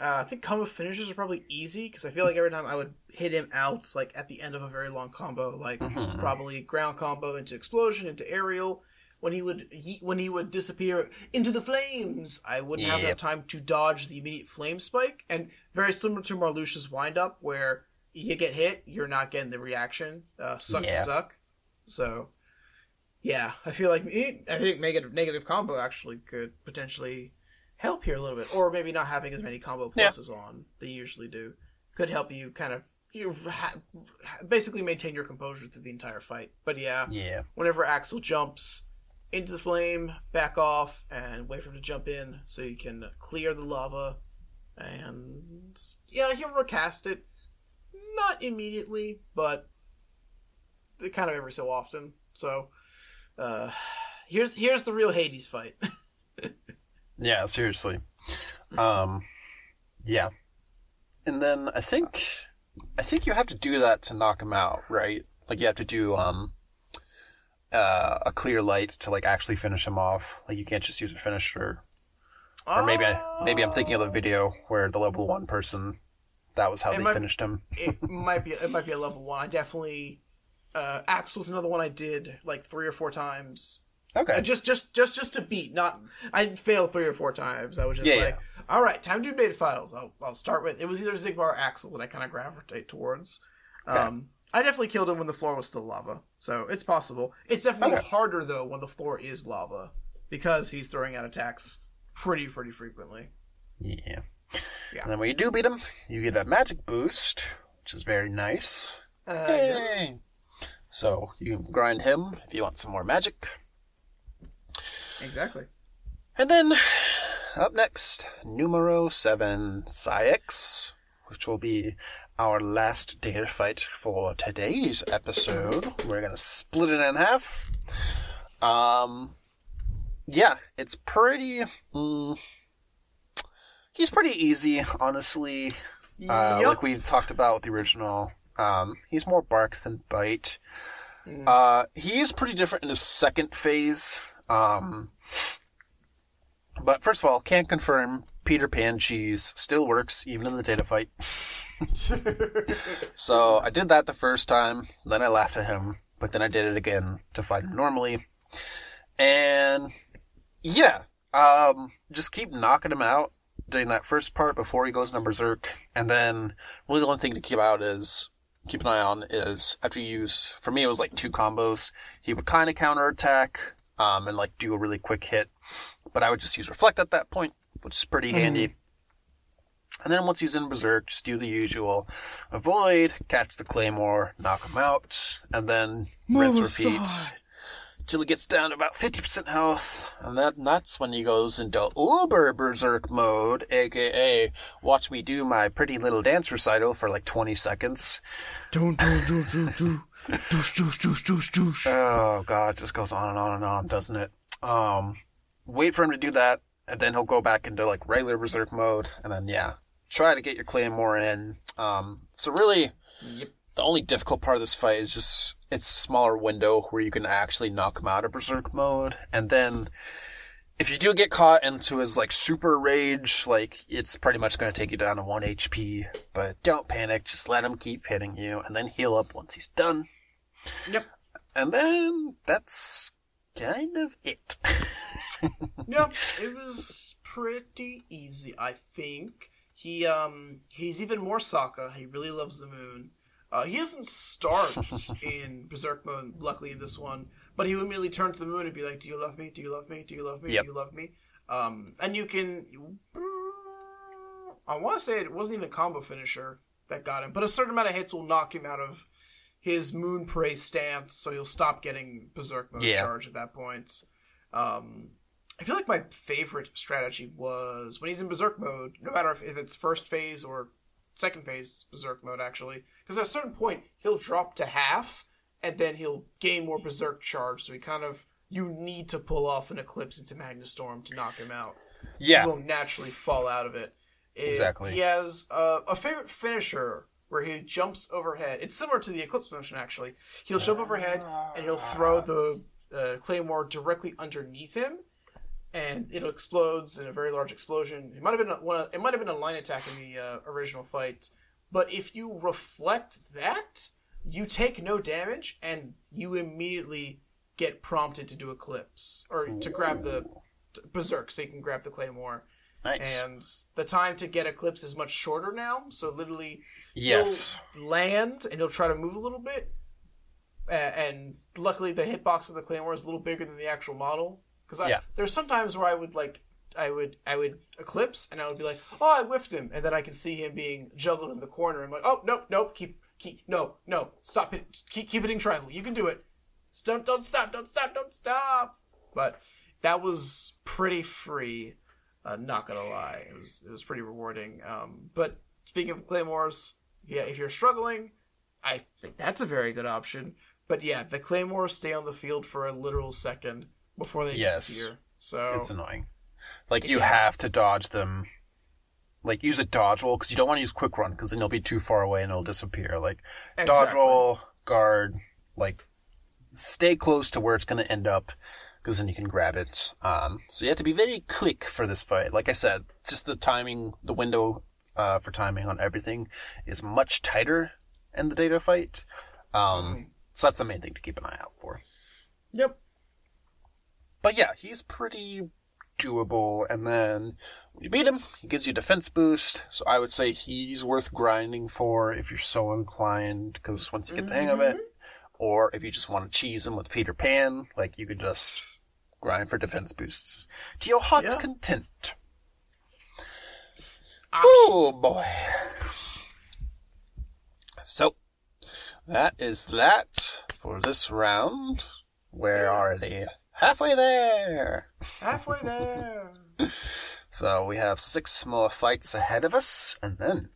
Uh, I think combo finishers are probably easy because I feel like every time I would hit him out, like at the end of a very long combo, like Mhm. probably ground combo into explosion into aerial. When he would he, when he would disappear into the flames, I wouldn't have enough time to dodge the immediate flame spike. And very similar to Marluxia's wind up, where you get hit, you're not getting the reaction. Uh, sucks Yeah. to suck. So yeah, I feel like it, I think negative negative combo actually could potentially help here a little bit, or maybe not having as many combo Yeah. pluses on they usually do could help you kind of you ha- basically maintain your composure through the entire fight. But yeah, Yeah. whenever Axel jumps into the flame, back off and wait for him to jump in so you can clear the lava. And yeah, he'll recast it. Not immediately, but kind of every so often. So uh, here's here's the real Hades fight. Yeah, seriously. Um, yeah. And then I think, I think you have to do that to knock him out, right? Like you have to do, um, uh, a clear light to like actually finish him off. Like you can't just use a finisher. Or maybe I, maybe I'm thinking of the video where the level one person, that was how It they might- finished him. it might be it might be a level one. I definitely uh, Axe was another one I did like three or four times. Okay. Uh, just just just just to beat. Not I didn't fail three or four times. I was just Yeah, like, all right, time to do beta files. I'll I'll start with. It was either Xigbar or Axel that I kind of gravitate towards. Um, I definitely killed him when the floor was still lava, so it's possible. It's definitely Okay. harder though when the floor is lava because he's throwing out attacks pretty pretty frequently. Yeah. Yeah. And then when you do beat him, you get that magic boost, which is very nice. Uh, Yay! So you can grind him if you want some more magic. exactly. And then up next, numero seven, Saïx, which will be our last data fight for today's episode. We're gonna split it in half. Um, yeah, it's pretty. Mm, he's pretty easy, honestly. Uh. Like we talked about with the original. Um, he's more bark than bite. Uh, he is pretty different in his second phase. Um, but first of all, can't confirm Peter Pan cheese still works even in the data fight. So I did that the first time, then I laughed at him, but then I did it again to fight him normally. And yeah, um, just keep knocking him out during that first part before he goes into berserk, and then really the only thing to keep out is keep an eye on is after you use for me it was like two combos. He would kind of counterattack, um, and like do a really quick hit, but I would just use reflect at that point, which is pretty handy. And then once he's in Berserk, just do the usual. Avoid, catch the Claymore, knock him out, and then rinse, repeat. Till he gets down to about 50% health. And then that's when he goes into Uber Berserk mode, aka watch me do my pretty little dance recital for like 20 seconds. Doosh doosh doosh doosh. Oh god, it just goes on and on and on, doesn't it? Um, wait for him to do that, and then he'll go back into like regular berserk mode, and then yeah, try to get your claymore in. Um, so really, Yep. The only difficult part of this fight is just it's a smaller window where you can actually knock him out of berserk mode, and then if you do get caught into his like super rage, like it's pretty much going to take you down to one HP. But don't panic, just let him keep hitting you, and then heal up once he's done. Yep. And then that's kind of it. Yep. It was pretty easy, I think. He um he's even more Sokka. He really loves the moon. Uh, he doesn't start in Berserk mode, luckily in this one, but he would immediately turn to the moon and be like, "Do you love me? Do you love me? Do you love me? Yep. Do you love me?" Um, and you can. I want to say it wasn't even a combo finisher that got him, but a certain amount of hits will knock him out of his moon prey stance, so he'll stop getting berserk mode Yeah. charge at that point. Um, I feel like my favorite strategy was when he's in berserk mode, no matter if, if it's first phase or second phase berserk mode, actually, because at a certain point he'll drop to half and then he'll gain more berserk charge. So he kind of you need to pull off an eclipse into Magna Storm to knock him out Yeah. he will naturally fall out of it. It- Exactly. He has uh, a favorite finisher where he jumps overhead. It's similar to the Eclipse motion, actually. He'll jump overhead and he'll throw the uh, claymore directly underneath him, and it explodes in a very large explosion. It might have been a, one. Of, it might have been a line attack in the uh, original fight, but if you reflect that, you take no damage and you immediately get prompted to do Eclipse or to grab the to berserk so you can grab the claymore Nice. and the time to get eclipse is much shorter now so literally yes. land and he'll try to move a little bit and luckily the hitbox of the claymore is a little bigger than the actual model because Yeah. there's sometimes where i would like i would i would eclipse and i would be like oh i whiffed him. And then i can see him being juggled in the corner. I'm like oh nope nope keep keep no no stop it keep, keep hitting triangle. You can do it. Don't don't stop don't stop don't stop. But that was pretty free uh, not gonna lie, it was it was pretty rewarding. Um, but speaking of claymores, yeah, if you're struggling, I think that's a very good option. But yeah, the claymores stay on the field for a literal second before they Yes. disappear. So It's annoying. Like you have to dodge them. Like use a dodge roll because you don't want to use quick run because then you'll be too far away and it'll disappear. Like dodge roll, guard, like stay close to where it's going to end up because then you can grab it. Um, so you have to be very quick for this fight. Like I said, just the timing, the window uh, for timing on everything is much tighter in the data fight. Um, so that's the main thing to keep an eye out for. yep, But yeah, he's pretty doable. And then when you beat him, he gives you defense boost. So I would say he's worth grinding for if you're so inclined, because once you get the hang of it, mm-hmm. or if you just want to cheese him with Peter Pan, like you could just grind for defense boosts to your heart's Yeah. content. Oh boy. So that is that for this round. Where are already halfway there. halfway there. So we have six more fights ahead of us, and then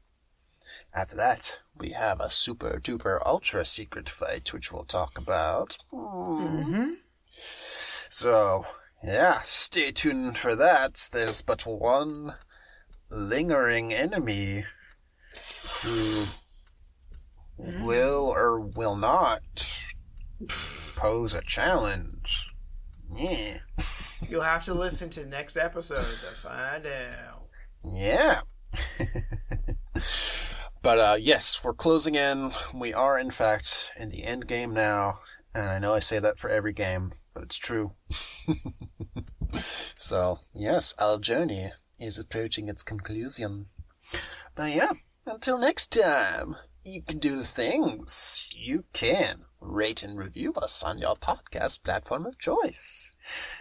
after that, we have a super duper ultra secret fight, which we'll talk about. Mm-hmm. So, yeah, stay tuned for that. There's but one lingering enemy who will or will not pose a challenge. Yeah. You'll have to listen to next episode to find out. Yeah. but uh, yes, we're closing in. We are, in fact, in the end game now. And I know I say that for every game, but it's true. so, yes, our journey is approaching its conclusion. But yeah, until next time, you can do the things. You can rate and review us on your podcast platform of choice.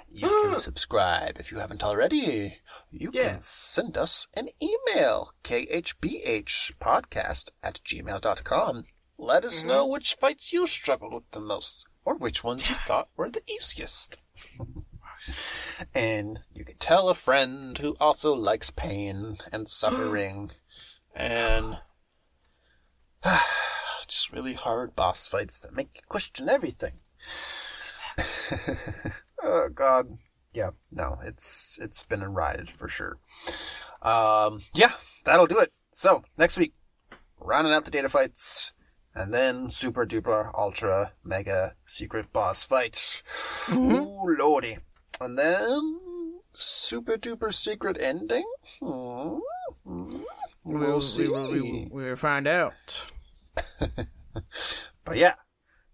You can ah. subscribe if you haven't already. You Yeah. can send us an email, khbhpodcast at gmail.com. Let us know mm-hmm. which fights you struggled with the most, or which ones you thought were the easiest. and you can tell a friend who also likes pain and suffering and just really hard boss fights that make you question everything. oh God, yeah, no, it's it's been a ride for sure. Um, yeah, that'll do it. So next week, rounding out the data fights, and then super duper ultra mega secret boss fight. Ooh lordy, and then super duper secret ending. Hmm. Hmm. We'll see. we will find out. But yeah,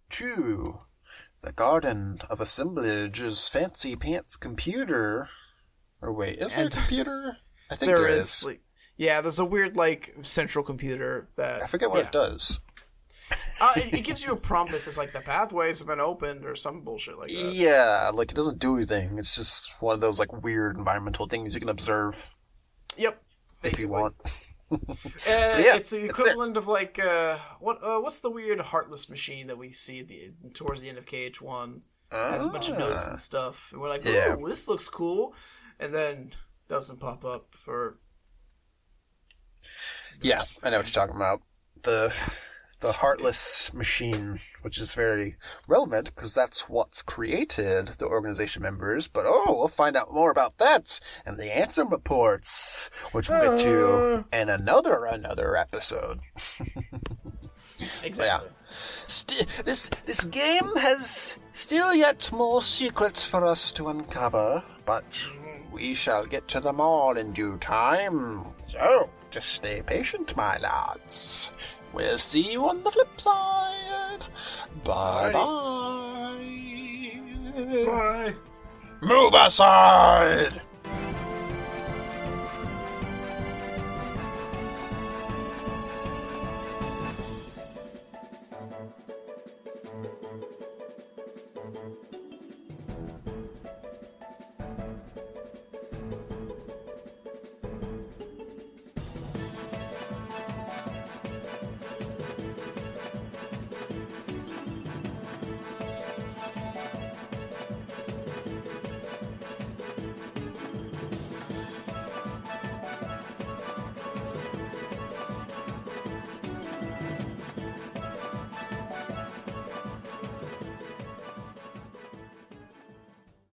to the Garden of Assemblage's fancy pants computer. Or wait, is there a computer? I think there is. Like, yeah, there's a weird like central computer that I forget what yeah. it does. Uh, it, it gives you a prompt that says like the pathways have been opened or some bullshit like that. Yeah, like it doesn't do anything. It's just one of those like weird environmental things you can observe Yep. if you want. Uh, yeah, it's the it's equivalent of like uh, what uh, what's the weird heartless machine that we see the towards the end of KH one has a bunch of notes and stuff, and we're like, Yeah. oh, this looks cool, and then doesn't pop up for Yeah, I know what you're talking about. The the heartless machine, which is very relevant because that's what's created the organization members. But oh, we'll find out more about that and the Ansem Reports, which we'll get to uh. in another another episode. exactly. St- this this game has still yet more secrets for us to uncover, but we shall get to them all in due time. So just stay patient, my lads. We'll see you on the flip side. Bye bye. Bye. Move aside.